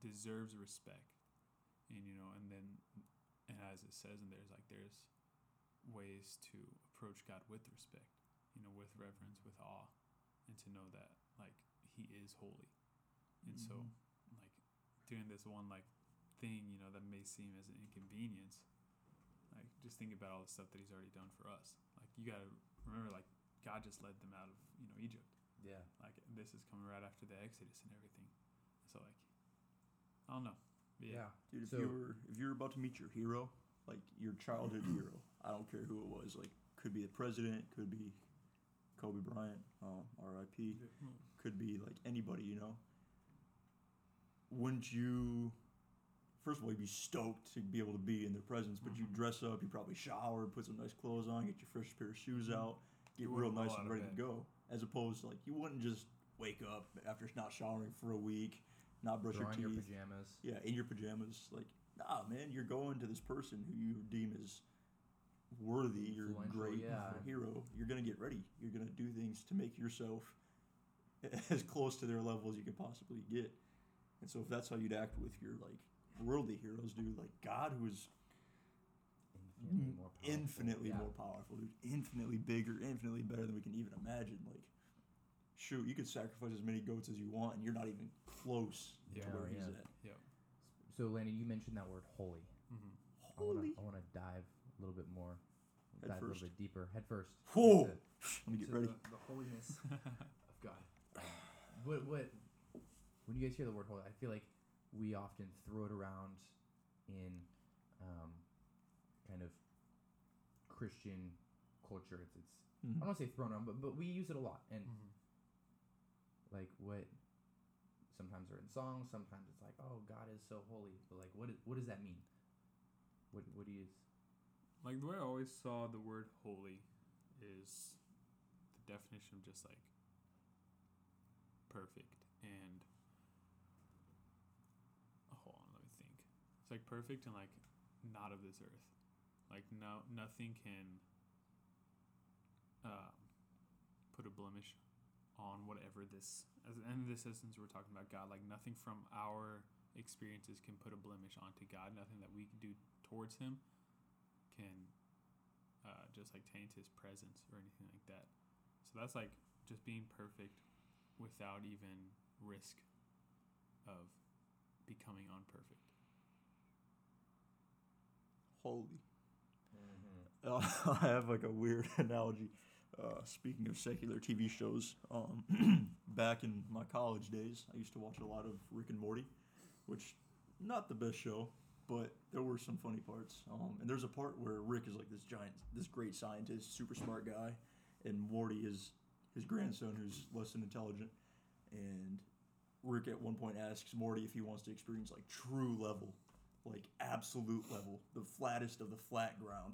deserves respect, and you know, and then, and as it says in there's like there's ways to approach God with respect, you know, with reverence, with awe, and to know that like He is holy, and so Mhm. like doing this one like thing, you know, that may seem as an inconvenience. Like just think about all the stuff that He's already done for us. Like you gotta remember, like God just led them out of you know Egypt. Yeah. Like this is coming right after the Exodus and everything. So like, I don't know. But yeah. Dude, if So- you were if you're about to meet your hero, like your childhood hero, I don't care who it was, like could be the president, could be Kobe Bryant, um, R.I.P. could be like anybody, you know. Wouldn't you? First of all, you'd be stoked to be able to be in their presence, but you Mhm. dress up, you probably shower, put some nice clothes on, get your fresh pair of shoes Mhm. out, get real nice and ready to go. As opposed to like you wouldn't just wake up after not showering for a week, not brush Throw on your your teeth, pajamas. yeah, in your pajamas. Like, nah, man, you're going to this person who you deem as worthy, your Influential, great yeah. hero. You're gonna get ready. You're gonna do things to make yourself [LAUGHS] as close to their level as you can possibly get. And so, if that's how you'd act with your like worldly heroes, dude, like God, who is Infinitely more powerful. infinitely Yeah. more powerful, dude, infinitely bigger, infinitely better than we can even imagine. Like, shoot, you could sacrifice as many goats as you want, and you're not even close Yeah, to where he's yeah. at. Yeah. So, Landon, you mentioned that word holy. Mm-hmm. I wanna, Holy. I want to dive a little bit more, Head dive a little bit deeper, head first. Whoa! into- Let me get ready. The, the holiness [LAUGHS] of God. What, what, when you guys hear the word holy, I feel like we often throw it around in um, kind of Christian culture. It's, it's I Mhm. don't want to say thrown on, but, but we use it a lot. And Mm-hmm. like what sometimes they're in songs sometimes it's like oh god is so holy but like what is, what does that mean what what do you Like the way I always saw the word holy is the definition of just like perfect and hold on, let me think. It's like perfect and like not of this earth. Like no nothing can um, put a blemish on whatever this as in this instance we're talking about God. Like nothing from our experiences can put a blemish onto God. Nothing that we can do towards him can uh, just like taint his presence or anything like that. So that's like just being perfect without even risk of becoming unperfect. Holy. [LAUGHS] I have like a weird [LAUGHS] analogy. Uh, speaking of secular TV shows, um, [CLEARS THROAT] back in my college days, I used to watch a lot of Rick and Morty, which not the best show, but there were some funny parts. Um, and there's a part where Rick is like this giant, this great scientist, super smart guy, and Morty is his grandson who's less than intelligent. And Rick at one point asks Morty if he wants to experience like true level, like absolute level, the flattest of the flat ground.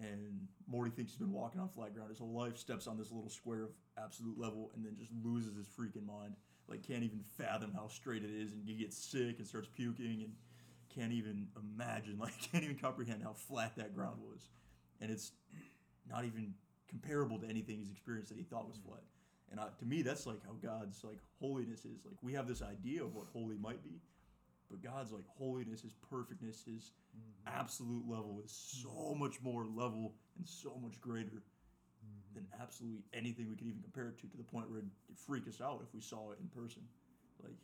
And Morty thinks he's been walking on flat ground his whole life, steps on this little square of absolute level, and then just loses his freaking mind. Like, can't even fathom how straight it is, and he gets sick and starts puking, and can't even imagine, [LAUGHS] like, can't even comprehend how flat that ground was. And it's not even comparable to anything he's experienced that he thought was mm-hmm. flat. And I, to me, that's like how God's like holiness is. Like we have this idea of what holy might be, but God's like holiness, His perfectness, His mm-hmm. absolute level is so mm-hmm. much more level and so much greater mm-hmm. than absolutely anything we could even compare it to. To the point where it'd freak us out if we saw it in person. Like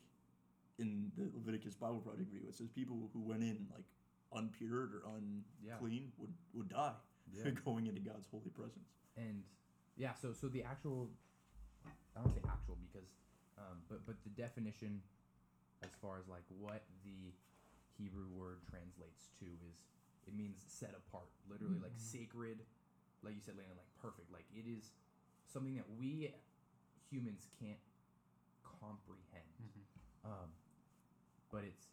in the Leviticus Bible Project video, it says people who went in like unpured or Yeah. unclean would would die Yeah. [LAUGHS] going into God's holy presence. and yeah so so the actual i don't say actual because um, but but the definition as far as like what the hebrew word translates to is it means set apart literally like sacred like you said Landon, like perfect. Like it is something that we humans can't comprehend. Um, but it's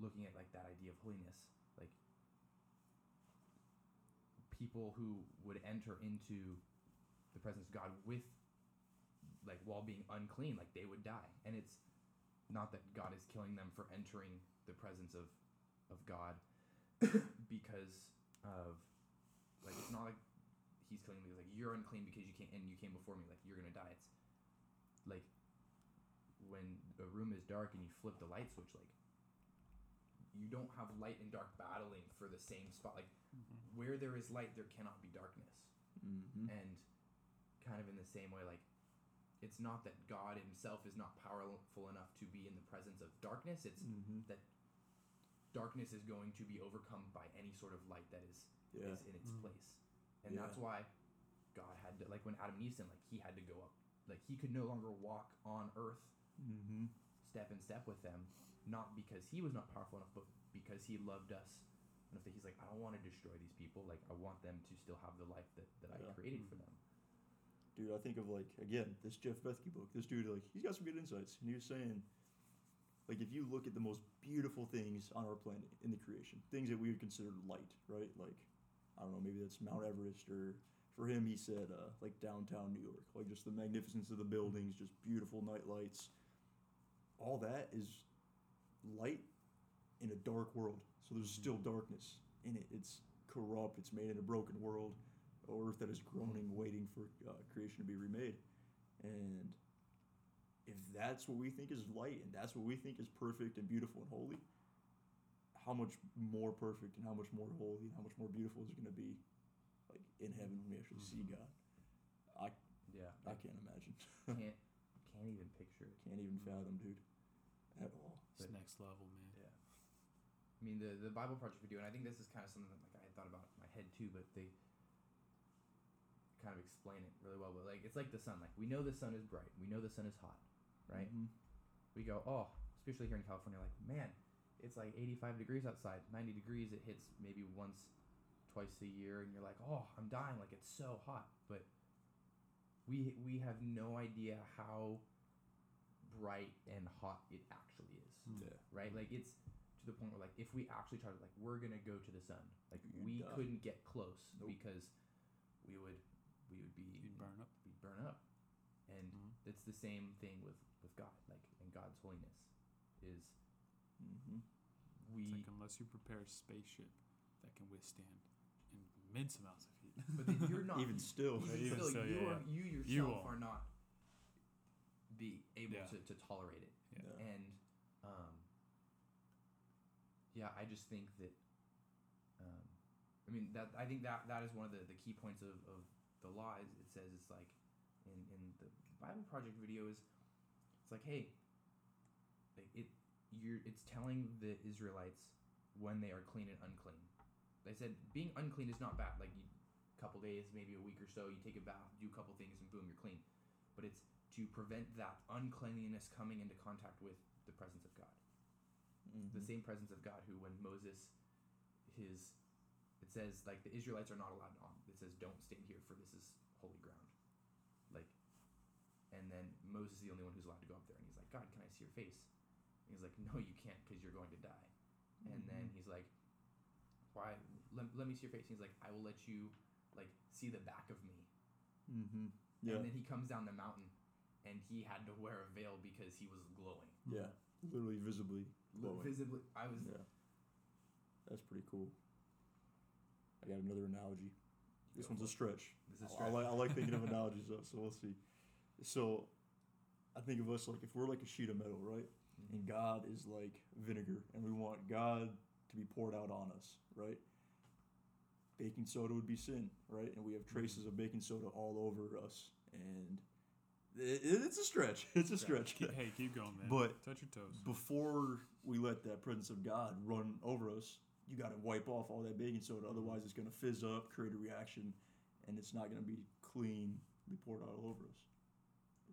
looking at like that idea of holiness like people who would enter into the presence of god with like while being unclean like they would die. And it's not that god is killing them for entering the presence of of god [LAUGHS] because of like it's not like he's killing me like you're unclean because you can't and you came before me like you're gonna die. It's like when a room is dark and you flip the light switch like you don't have light and dark battling for the same spot like where there is light there cannot be darkness. Mm-hmm. and kind of in the same way like it's not that god himself is not powerful enough to be in the presence of darkness it's Mm-hmm. darkness is going to be overcome by any sort of light that is Yeah. is in its Mm. place and Yeah. that's why god had to like when adam and eve sinned like he had to go up like he could no longer walk on earth Mm-hmm. step in step with them not because he was not powerful enough but because he loved us enough that he's like i don't want to destroy these people like i want them to still have the life that, that Yeah. i created for them Dude, I think of like again this Jeff Bethke book. This dude like he's got some good insights, and he was saying, like if you look at the most beautiful things on our planet in the creation, things that we would consider light, right? Like I don't know, maybe that's Mount Everest, or for him he said uh, like downtown New York, like just the magnificence of the buildings, just beautiful night lights. All that is light in a dark world, so there's still darkness in it. It's corrupt. It's made in a broken world a earth that is groaning, waiting for uh, creation to be remade. And if that's what we think is light, and that's what we think is perfect and beautiful and holy, how much more perfect and how much more holy and how much more beautiful is it going to be, like in heaven when we actually see God? I yeah I can't imagine. can't [LAUGHS] can't even picture it can't even fathom, dude, at all. It's But- next level, man. yeah i mean the the bible project video and i think this is kind of something that like i had thought about in my head too but they kind of explain it really well but like it's like the sun like we know the sun is bright we know the sun is hot right Mhm. we go, oh, especially here in California, like, man, it's like 85 degrees outside, 90 degrees, it hits maybe once, twice a year, and you're like, oh, I'm dying, like, it's so hot. But we, we have no idea how bright and hot it actually is, Yeah. right? Like, it's to the point where, like, if we actually tried, like, we're going to go to the sun, like, You'd we die. couldn't get close Nope. because we would, we would be, You'd burn up. we'd burn up. And Mhm. it's the same thing with, with God, like, and God's holiness is Mhm. we It's like unless you prepare a spaceship that can withstand immense amounts of heat. but then you're [LAUGHS] not Even still. even Even still, still, you yeah, are you yourself You won't. are not be able Yeah. to, to tolerate it Yeah. and um yeah i just think that um i mean that i think that that is one of the, the key points of, of the law is it says it's like in in the bible project video is it's like hey like it you're it's telling the israelites when they are clean and unclean. They said being unclean is not bad like you couple days maybe a week or so you take a bath do a couple things and boom you're clean. But it's to prevent that uncleanliness coming into contact with the presence of god. The Mhm. same presence of god who when moses his it says like the israelites are not allowed on it says don't stand here for this is holy ground like and then moses is the only one who's allowed to go up there and he's like god can i see your face and he's like no you can't because you're going to die and then Mhm. he's like why let, let me see your face he's like i will let you like see the back of me Mhm. Yeah. and then he comes down the mountain and he had to wear a veil because he was glowing Yeah. Literally visibly glowing. visibly i was Yeah. That's pretty cool. I got another analogy. This one's a stretch. this is I, I like I like thinking of [LAUGHS] analogies though, so we'll see. So I think of us like if we're like a sheet of metal, right? Mm-hmm. And God is like vinegar, and we want God to be poured out on us, right? Baking soda would be sin, right? And we have traces of baking soda all over us. And It, it- it's a stretch. [LAUGHS] It's a stretch. Keep, hey, keep going, man. But- touch your toes. Before we let that presence of God run over us, you got to wipe off all that baking soda. Otherwise, it's going to fizz up, create a reaction, and it's not going to be clean. Be poured all over us.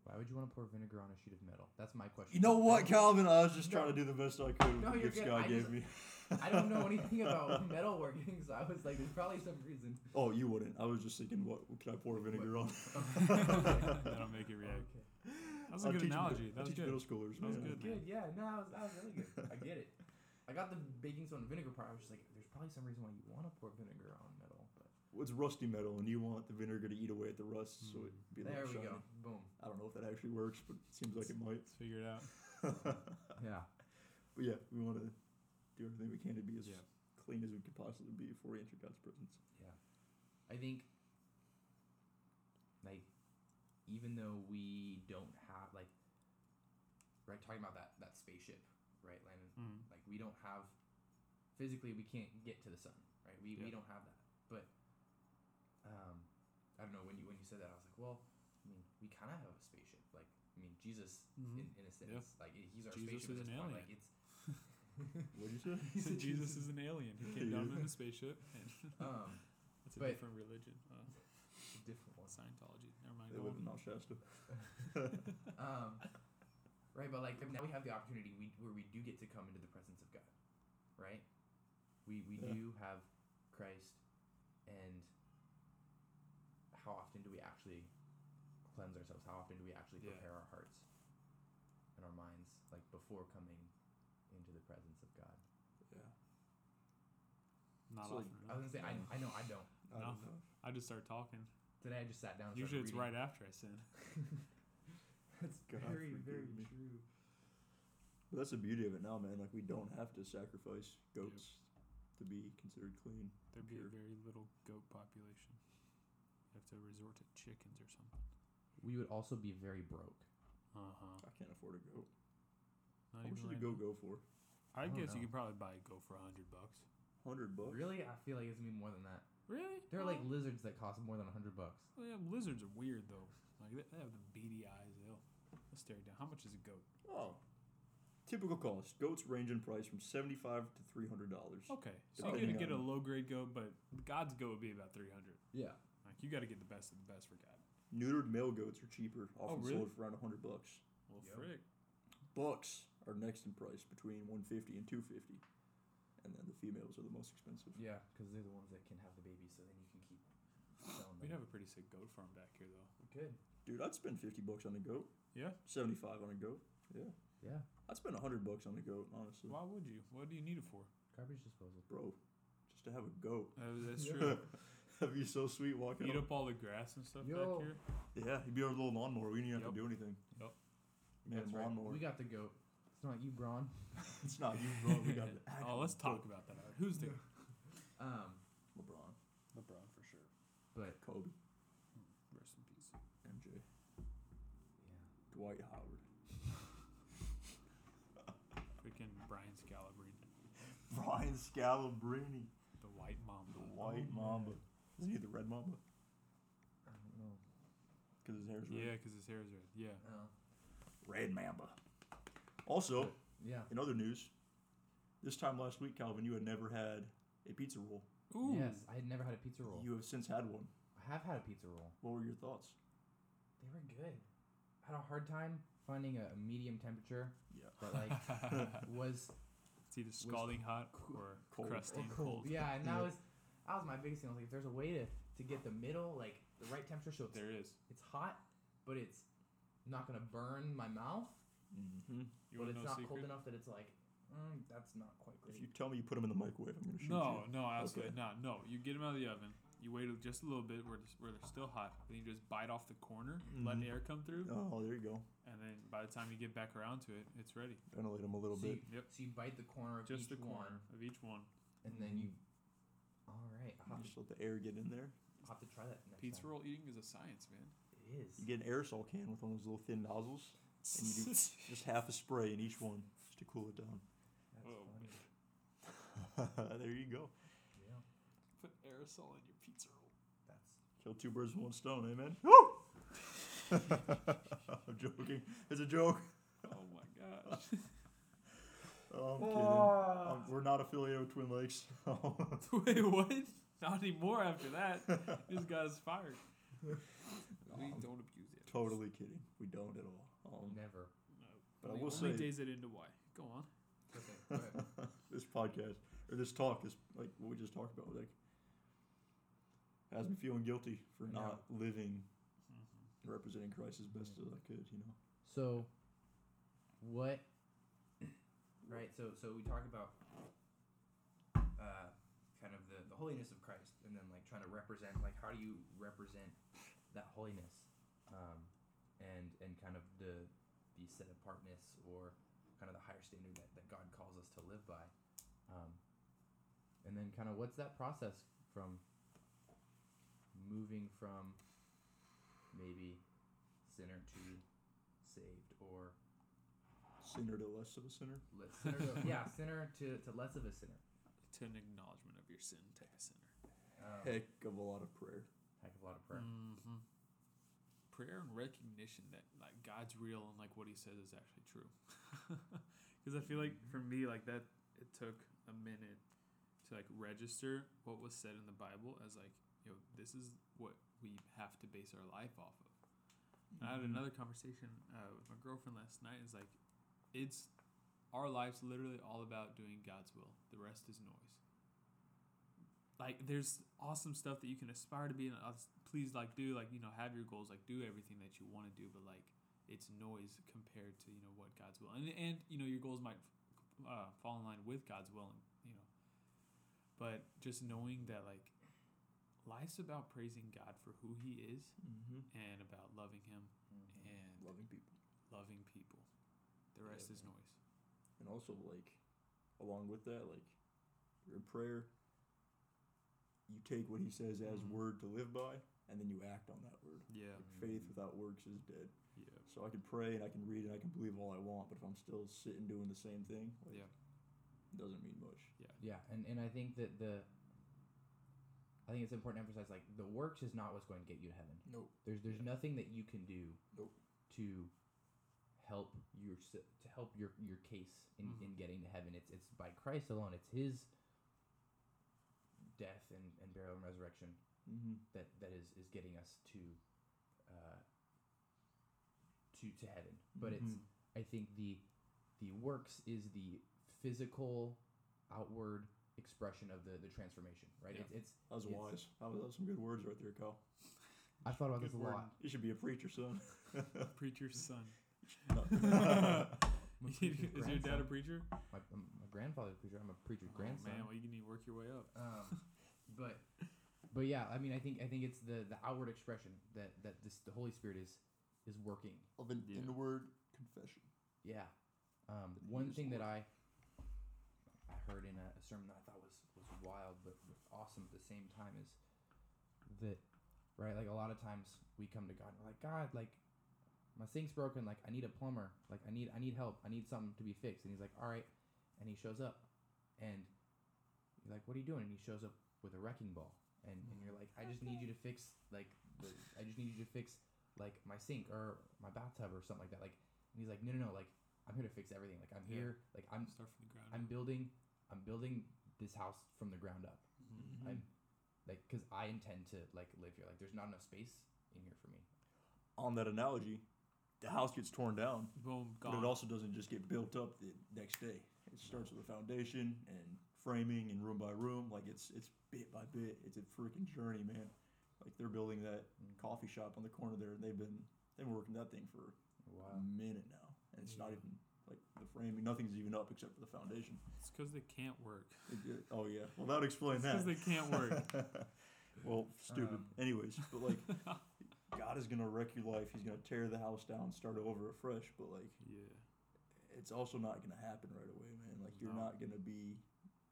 Why would you want to pour vinegar on a sheet of metal? That's my question. You know what, Calvin? I was just No. trying to do the best I could with No, the you're good. God I gave just- me. [LAUGHS] I don't know [LAUGHS] anything about metalworking, so I was like, there's probably some reason. Oh, you wouldn't. I was just thinking, what could I pour vinegar on? [LAUGHS] That'll make it react. Okay. That was a I good teach mid- analogy. I That was teach good. middle schoolers. That was man. good. Good, yeah. No, that was, that was really good. I get it. I got the baking soda and vinegar part. I was just like, there's probably some reason why you want to pour vinegar on metal, but It's rusty metal, and you want the vinegar to eat away at the rust, so hmm. it be a there little we shiny. go. Boom. I don't know if that actually works, but it seems like it might. Let's figure it out. [LAUGHS] Yeah. But yeah, we want to do everything we can to be as Yeah. clean as we could possibly be before we enter God's presence. Yeah. I think, like, even though we don't have like, right, talking about that that spaceship, right, Landon? Mm. Like, we don't have physically, we can't get to the sun, right? We we don't have that. But, um, I don't know when you when you said that, I was like, well, I mean, we kind of have a spaceship. Like, I mean, Jesus, Mhm. in, in a sense, Yeah. like he's our Jesus spaceship. is an alien. Like, it's [LAUGHS] What'd you say? He said [LAUGHS] Jesus is an alien. He came down in a spaceship. And [LAUGHS] um it's a But- different religion. Uh, a different one. Scientology. Never mind. They Go live in on. Mount Shasta. um, right, but like now we have the opportunity we, where we do get to come into the presence of God, right? We we Yeah. do have Christ, and how often do we actually cleanse ourselves? How often do we actually Yeah. prepare our hearts and our minds, like before coming into the presence of God? Yeah. Not So, like, often. I was gonna say I, I know I don't. I No. don't know. I just start talking. Today I just sat down. And Usually it's started right after I sin. [LAUGHS] That's [LAUGHS] God very very me. true. But that's the beauty of it now, man. Like we don't have to sacrifice goats to be considered clean. There'd be a very little goat population. You have to resort to chickens or something. We would also be very broke. Uh huh. I can't afford a goat. Not How much even should a goat go for? I, I don't guess you could probably buy a goat for a hundred bucks. Hundred bucks. Really, I feel like it's gonna be more than that. Really? There are like lizards that cost more than a hundred bucks. Well, yeah, lizards are weird though. Like they, they have the beady eyes. They'll, they'll stare you down. How much is a goat? Oh. Typical cost. Goats range in price from seventy-five to three hundred dollars. Okay, so you Depending can get a low grade goat, but God's goat would be about three hundred. Yeah. Like you got to get the best of the best for God. Neutered male goats are cheaper, often Oh, really? sold for around hundred bucks. Well, Yep. frick. Bucks are next in price, between one fifty and two fifty, and then the females are the most expensive. Yeah, because they're the ones that can have the babies, so then you can keep selling We them. have a pretty sick goat farm back here though. We could. Dude, I'd spend fifty bucks on a goat. Yeah. Seventy-five on a goat. Yeah. Yeah. I'd spend hundred bucks on a goat, honestly. Why would you? What do you need it for? Garbage disposal. Bro, just to have a goat. Uh, that's [LAUGHS] true. That'd be so sweet walking. Eat up. up all the grass and stuff Yo. back here. Yeah, he'd be our little lawnmower. We didn't even have Yep. to do anything. Yep. Man, That's right. lawnmower. We got the goat. It's not you, Braun. [LAUGHS] it's not you, bro. We got the [LAUGHS] actual oh, let's talk about that. Who's the Um, LeBron, LeBron for sure? but Kobe, Rest in peace. MJ, yeah. Dwight Howard, [LAUGHS] Freaking Brian Scalabrine, Brian Scalabrine, the White Mamba. the White oh, Mamba. Isn't he the Red Mamba? I don't know. Because his hair's red. Yeah, because his hair is red. Yeah. Oh. Red Mamba. Also, Yeah. in other news, this time last week, Calvin, you had never had a pizza roll. Ooh. Yes, I had never had a pizza roll. You have since had one. I have had a pizza roll. What were your thoughts? They were good. I had a hard time finding a, a medium temperature Yeah. that like [LAUGHS] was It's either scalding hot or Cold. crusty or cold. cold. Yeah, and that Yeah. was that was my biggest thing. I was like, if there's a way to to get the middle, like the right temperature, so it's, There is. it's hot, but it's not gonna burn my mouth, Mm-hmm. You but it's not a cold enough that it's like, mm, that's not quite If you tell me you put them in the microwave, I'm gonna shoot No, you. no, absolutely Okay. not. No, you get them out of the oven. You wait just a little bit where, it's- where they're still hot. Then you just bite off the corner, let Mhm. air come through, Oh, there you go. and then by the time you get back around to it, it's ready. Ventilate them a little so, bit. you, Yep. so you bite the corner of Just each the corner one, of each one. and then you. All right, I'll have, Just let the air get in there. I'll have to try that next Pizza time. roll eating is a science, man. It is. You get an aerosol can with one of those little thin nozzles, and you do [LAUGHS] just half a spray in each one just to cool it down. That's Oh, funny. [LAUGHS] there you go. Yeah, Put aerosol in your pizza roll. that's Kill two birds with one stone, amen. Woo! [LAUGHS] as a joke. Oh my [LAUGHS] gosh. Oh, I'm kidding. Um, we're not affiliated with Twin Lakes. [LAUGHS] Wait, what? Not anymore after that. This guy's fired. We Um, don't abuse it. totally kidding. We don't at all. Um, Never. But I only, will only say- days it into why. Go on. Okay. go ahead. this podcast or this talk is like what we just talked about. Like, has me feeling guilty for Yeah. not living Mm-hmm. and representing Christ as best as I could. You know. So, what? Right. So, so we talk about uh, kind of the, the holiness of Christ, and then like trying to represent, like how do you represent that holiness, um, and and kind of the the set apartness or kind of the higher standard that, that God calls us to live by, um, and then kind of what's that process from moving from maybe sinner to saved or Sinner to less of a sinner. less sinner to, [LAUGHS] yeah sinner to, to less of a sinner To an acknowledgement of your sin, take a sinner. um, Heck of a lot of prayer. heck of a lot of prayer Mm-hmm. Prayer and recognition that like God's real and like what He says is actually true. [LAUGHS] Because I feel like for me, like that, it took a minute to like register what was said in the Bible as like, you know, this is what we have to base our life off of. And I had Mhm. another conversation uh, with my girlfriend last night. Is like, it's our life's literally all about doing God's will. The rest is noise. Like, there's awesome stuff that you can aspire to be, and uh, please, like, do like you know, have your goals, like, do everything that you want to do, but like, it's noise compared to you know what God's will, and and you know, your goals might uh, fall in line with God's will, and you know, but just knowing that like, life's about praising God for who He is Mm-hmm. and about loving Him and Loving people. loving people. The rest Yeah, is man. noise. And also, like, along with that, like, you're prayer, you take what he says as Mhm. word to live by, and then you act on that word. Yeah, Like, faith without works is dead. yeah, So I can pray and I can read and I can believe all I want, but if I'm still sitting doing the same thing, like, yeah, it doesn't mean much. Yeah. Yeah and, and i think that the i think it's important to emphasize like the works is not what's going to get you to heaven Nope. there's there's Yeah. nothing that you can do Nope. to help your to help your your case in, Mhm. in getting to heaven it's it's by christ alone it's his death and, and burial and resurrection Mm-hmm. that that is is getting us to uh to to heaven but it's Mhm. i think the the works is the physical outward expression of the the transformation right Yeah. it's it's That was It's- wise. That was, that was some good words right there, Kyle. i've thought about this a word. lot You should be a preacher, son. [LAUGHS] preacher's son. No. [LAUGHS] [LAUGHS] Is your dad a preacher? my, um, my grandfather's a preacher i'm a preacher's Oh, grandson man, well, you need to work your way up. um, but but yeah i mean i think i think it's the the outward expression that that this the holy spirit is is working of an Yeah. inward confession. Yeah. Um, one thing that Lord. I I heard in a, a sermon that I thought was, was wild but, awesome at the same time is that right like a lot of times we come to God and we're like God like my sink's broken like I need a plumber like I need I need help I need something to be fixed. And he's like all right. And he shows up and you're like what are you doing? And he shows up with a wrecking ball. And, and you're like I just need you to fix like the, I just need you to fix like my sink or my bathtub or something like that. Like and he's like no no no like I'm here to fix everything. Like I'm Yeah. here like I'm Start from the ground. I'm building I'm building this house from the ground up Mhm. I'm like because I intend to like live here like there's not enough space in here for me On that analogy, the house gets torn down, Boom, but it also doesn't just get built up the next day. It starts with a foundation and framing and room by room. Like it's it's bit by bit. It's a freaking journey, man. Like they're building that Mm. coffee shop on the corner there, and they've been they've been working that thing for wow a minute now, and it's not even like the framing. Nothing's even up except for the foundation. It's because they can't work. It oh yeah, well that would explain It's that. because they can't work. [LAUGHS] well, stupid. Um, Anyways, but like [LAUGHS] God is gonna wreck your life. He's gonna tear the house down, start over afresh. But like yeah. it's also not gonna happen right away, man. Like you're No. not gonna be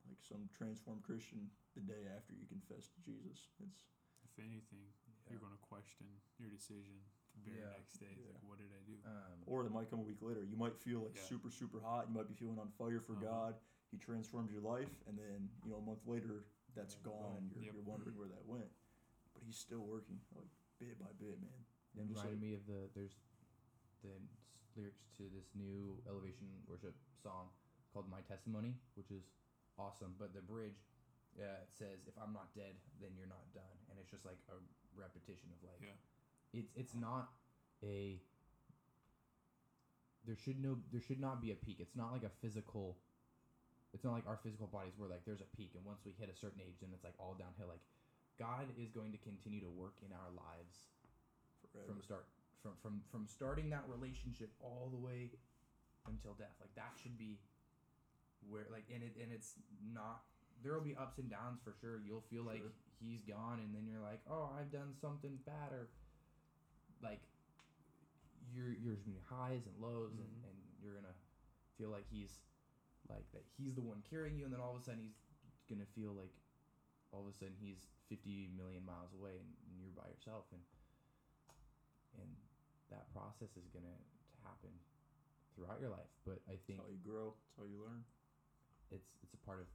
like some transformed Christian the day after you confess to Jesus. It's If anything, you're going to question your decision very Yeah. next day. It's Yeah. Like, what did I do? um, or it might come a week later. You might feel like Yeah. super super hot. You might be feeling on fire for Uh-huh. God. He transforms your life, and then you know a month later that's Yeah, gone, and you're, Yep. you're wondering where that went. But he's still working like bit by bit, man. it And just reminded like- me of the there's the lyrics to this new elevation worship song called "My Testimony," which is awesome. But the bridge, uh, it says, "If I'm not dead, then you're not done," and it's just like a repetition of like, Yeah. It's it's not a. There should no there should not be a peak. It's not like a physical. It's not like our physical bodies where like there's a peak, and once we hit a certain age, then it's like all downhill. Like God is going to continue to work in our lives Forever. from start from from from starting that relationship all the way until death like that should be where like and it and it's not there will be ups and downs for sure you'll feel like he's gone and then you're like oh i've done something bad or like you're you're gonna be highs and lows Mhm. and, and you're gonna feel like he's like that he's the one carrying you and then all of a sudden he's gonna feel like all of a sudden he's 50 million miles away and, and you're by yourself and and that process is gonna happen throughout your life but i think That's how you grow. That's how you learn. it's it's a part of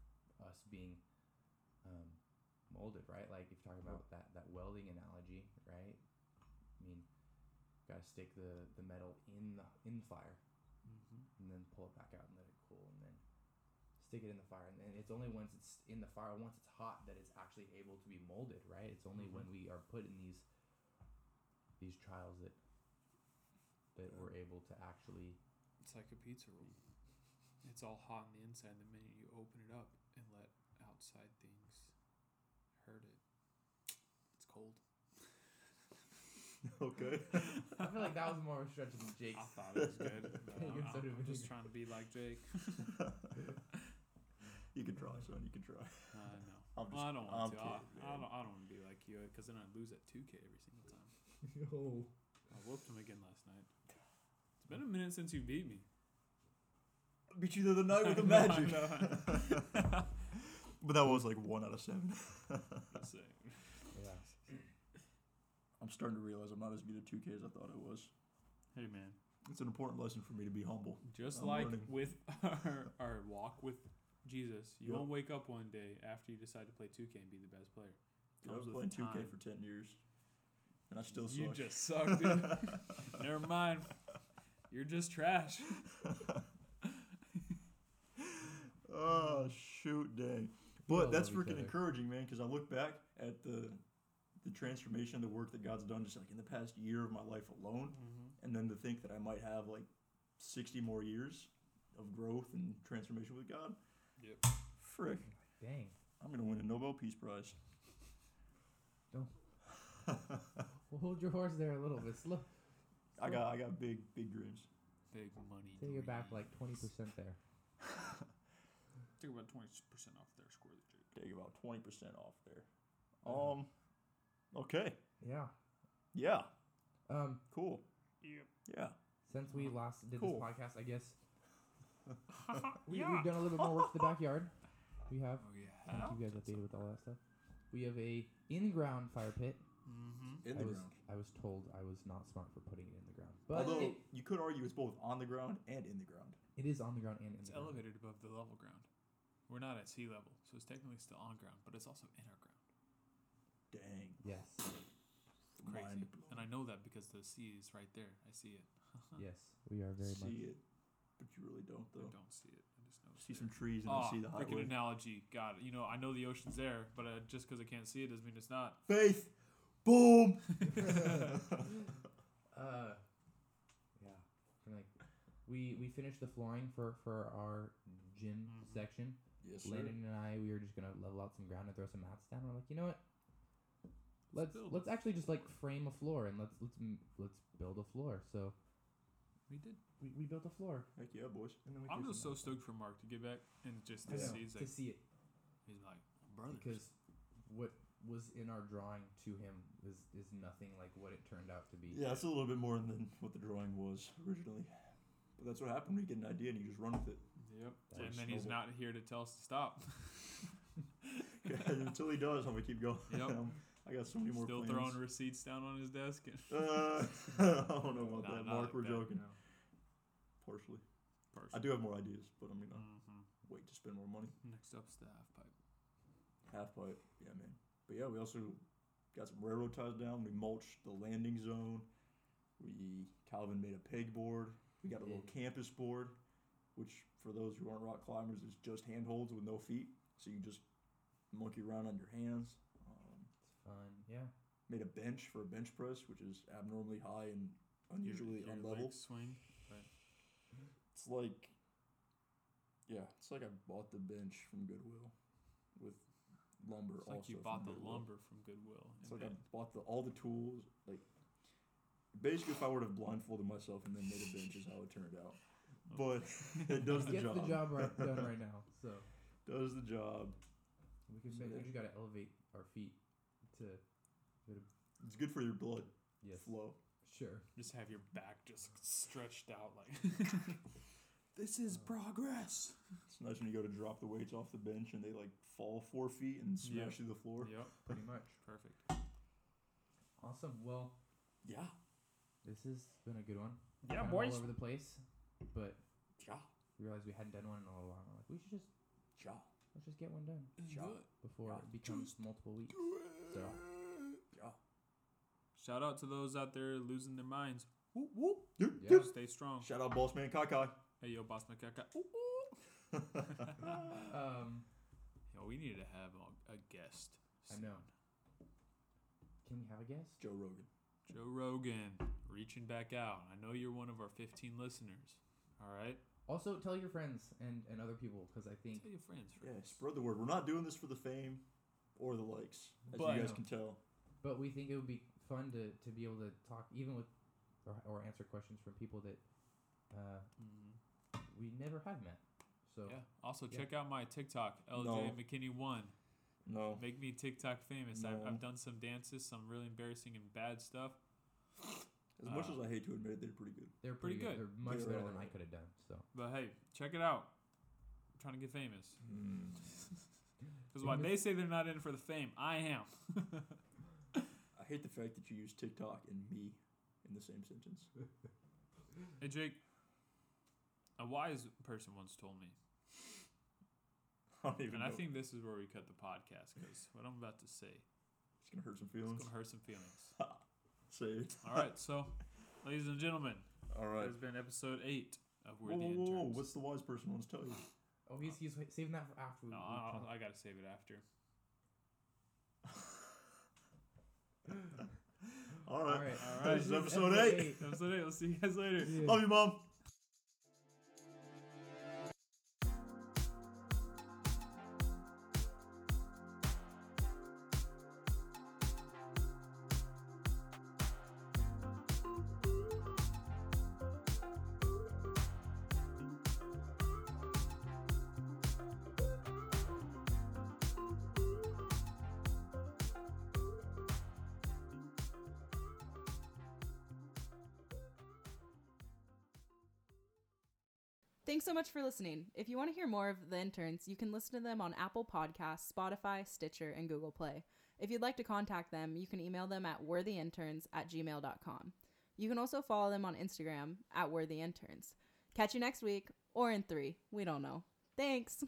us being um, molded, right? Like if you talk about that that welding analogy, right? I gotta stick the the metal in the in the fire Mm-hmm. and then pull it back out and let it cool and then stick it in the fire and then it's only once it's in the fire once it's hot that it's actually able to be molded right it's only when we are put in these these trials that that Yeah. we're able to actually It's like a pizza roll. It's all hot on the inside. The minute you open it up and let outside things hurt it, it's cold. [LAUGHS] okay. i feel like that was more of a stretch than jake's I thought it was good. [LAUGHS] but You I'm, said it I'm just good. trying to be like Jake. [LAUGHS] you can try, son. You can try. Uh, I know. I'm just, Well, I don't I'm want to. I, kidding, I man. don't. I don't want to be like you because then I lose at 2K every single time. Yo. I whooped him again last night. It's been a minute since you beat me. beat you the other night with the I know, I magic. know. but that was like one out of seven. Just saying. yeah I'm starting to realize I'm not as good at 2K as I thought I was. Hey man, It's an important lesson for me to be humble. just I'm like learning. with [LAUGHS] our, our walk with Jesus, you Yep. won't wake up one day after you decide to play 2K and be the best player. I was playing 2K time. for 10 years. And I still You suck. You just suck, dude. [LAUGHS] Never mind. You're just trash. [LAUGHS] oh, shoot, dang. We all But that's freaking encouraging, man, because I look back at the the transformation, the work that God's done just like in the past year of my life alone. Mm-hmm. And then to think that I might have like 60 more years of growth and transformation with God. Yep. Frick. dang I'm going to win a Nobel Peace Prize. Don't. [LAUGHS] well hold your horse there a little bit slow I got I got big, big dreams. Big money. Say you're back like 20% there. Take about twenty percent off there, score the Jake. Take about 20% off there. Um, okay. Yeah. Yeah. Um, Cool. Yep. Yeah. since we last did Cool. this podcast, I guess [LAUGHS] we, we've done a little bit more work to the backyard. We have. Oh yeah. I'll keep you guys updated with all that stuff. We have a in-ground fire pit. Mm-hmm. In I the was ground. I was told I was not smart for putting it in the ground, but Although it, you could argue it's both on the ground and in the ground. it is on the ground and in It's the ground. elevated above the level ground. We're not at sea level, so it's technically still on ground, but it's also in our ground. Dang. Yes, Crazy. Mind And I know that because the sea is right there. I see it. [LAUGHS] yes, we are very see much. See it, but you really don't I though. don't see it. I just know it's See there. some trees and Oh, I see the highway. freaking highway. analogy. God, you know, I know the ocean's there, but uh, just because I can't see it doesn't mean it's not. Faith. Boom. [LAUGHS] [LAUGHS] Uh, yeah. And, like we we finished the flooring for for our gym Mhm. section. yes, Landon and I, we were just gonna level out some ground and throw some mats down. We're like, you know what? Let's build. let's actually just like frame a floor and let's let's let's build a floor. So We did. we, we built a floor. Heck yeah, boys. And then we I'm just so mats stoked for Mark to get back and just to I see. He's to see it he's like, brother. because what was in our drawing to him is is nothing like what it turned out to be. Yeah, it's a little bit more than what the drawing was originally. But that's what happened when you get an idea and you just run with it. Yep. That and was then he's not here to tell us to stop. [LAUGHS] Until he does, I'm gonna keep going. Yep. [LAUGHS] Um, I got so many more Still plans. throwing receipts down on his desk. Uh, [LAUGHS] I don't know about Nah, that, not Mark. like we're that, joking. no. Partially. Partially. I do have more ideas, but I'm gonna Mhm. wait to spend more money. Next up's the half pipe. Half pipe, yeah, man. But yeah, we also got some railroad ties down. We mulched the landing zone. We Calvin made a pegboard We got a little campus board, which for those who aren't rock climbers is just handholds with no feet, so you just monkey around on your hands. It's fun. Yeah. made a bench for a bench press, which is abnormally high and unusually Your- your unlevel. leg swing. It's like, yeah, it's like I bought the bench from Goodwill with lumber. It's like you from bought the Goodwill. lumber from Goodwill. It's and like I bought the all the tools. Like basically, if I would have blindfolded myself and then made a bench, is how it turned out. But [LAUGHS] it does the Gets job. the job right done right now. So Does the job. we can So make, we there- just gotta elevate our feet to. It's good for your blood Yes. flow. Sure. just have your back just stretched out like. [LAUGHS] this is uh, progress. It's nice when you go to drop the weights off the bench and they like fall four feet and smash Yeah. through the floor. Yep. [LAUGHS] Pretty much. Perfect. Awesome. Well, Yeah. this has been a good one. Yeah, Kind of boys. All over the place, but Yeah. we realized we hadn't done one in a little while. We're like, we should just Yeah. Let's just get one done Yeah. before Yeah. it becomes multiple weeks. So Yeah. Shout out to those out there losing their minds. Whoop whoop. Dude, Yeah. Stay strong. Shout out Boss Man Kakai. Hey yo, boss macaca. [LAUGHS] [LAUGHS] um, Yo, we need to have a, a guest. I know. Can we have a guest? Joe Rogan. Joe Rogan, reaching back out. I know you're one of our 15 listeners. All right, Also, tell your friends and, and other people because I think tell your friends. Yeah, spread the word. We're not doing this for the fame or the likes, as But- you guys can tell. But we think it would be fun to, to be able to talk even with or, or answer questions from people that uh, Mhm. we never have met. So Yeah. Also, Yeah. check out my TikTok, LJ No. McKinney One. No. Make me TikTok famous. I've, I've done some dances, some really embarrassing and bad stuff. As much as I hate to admit it, they're pretty good. they're pretty, Pretty good. good. They're much They're better than I alright. could have done. So But hey, check it out. I'm trying to get famous. Hmm. Because while they say they're not in it for the fame, I am. [LAUGHS] I hate the fact that you use TikTok and me in the same sentence. Hey, Jake. A wise person once told me, I don't even and know. I think this is where we cut the podcast because what I'm about to say it's gonna hurt some is feelings. going to hurt some feelings. [LAUGHS] Say it. All right, so, ladies and gentlemen, All that right. has been episode eight of Whoa, We're the whoa, whoa, whoa! What's the wise person wants to tell you? oh, he's he's saving that for after we. No, we I, talk. I gotta save it after. [LAUGHS] All right. All right. All right. This is episode eight. Episode eight. We'll see you guys later. Yeah. Love you, mom. Much for listening. If you want to hear more of the interns, you can listen to them on Apple Podcasts, Spotify, Stitcher, and Google Play. If you'd like to contact them, you can email them at worthyinterns at gmail.com. You can also follow them on Instagram at worthyinterns. Catch you next week or in three. We don't know. Thanks.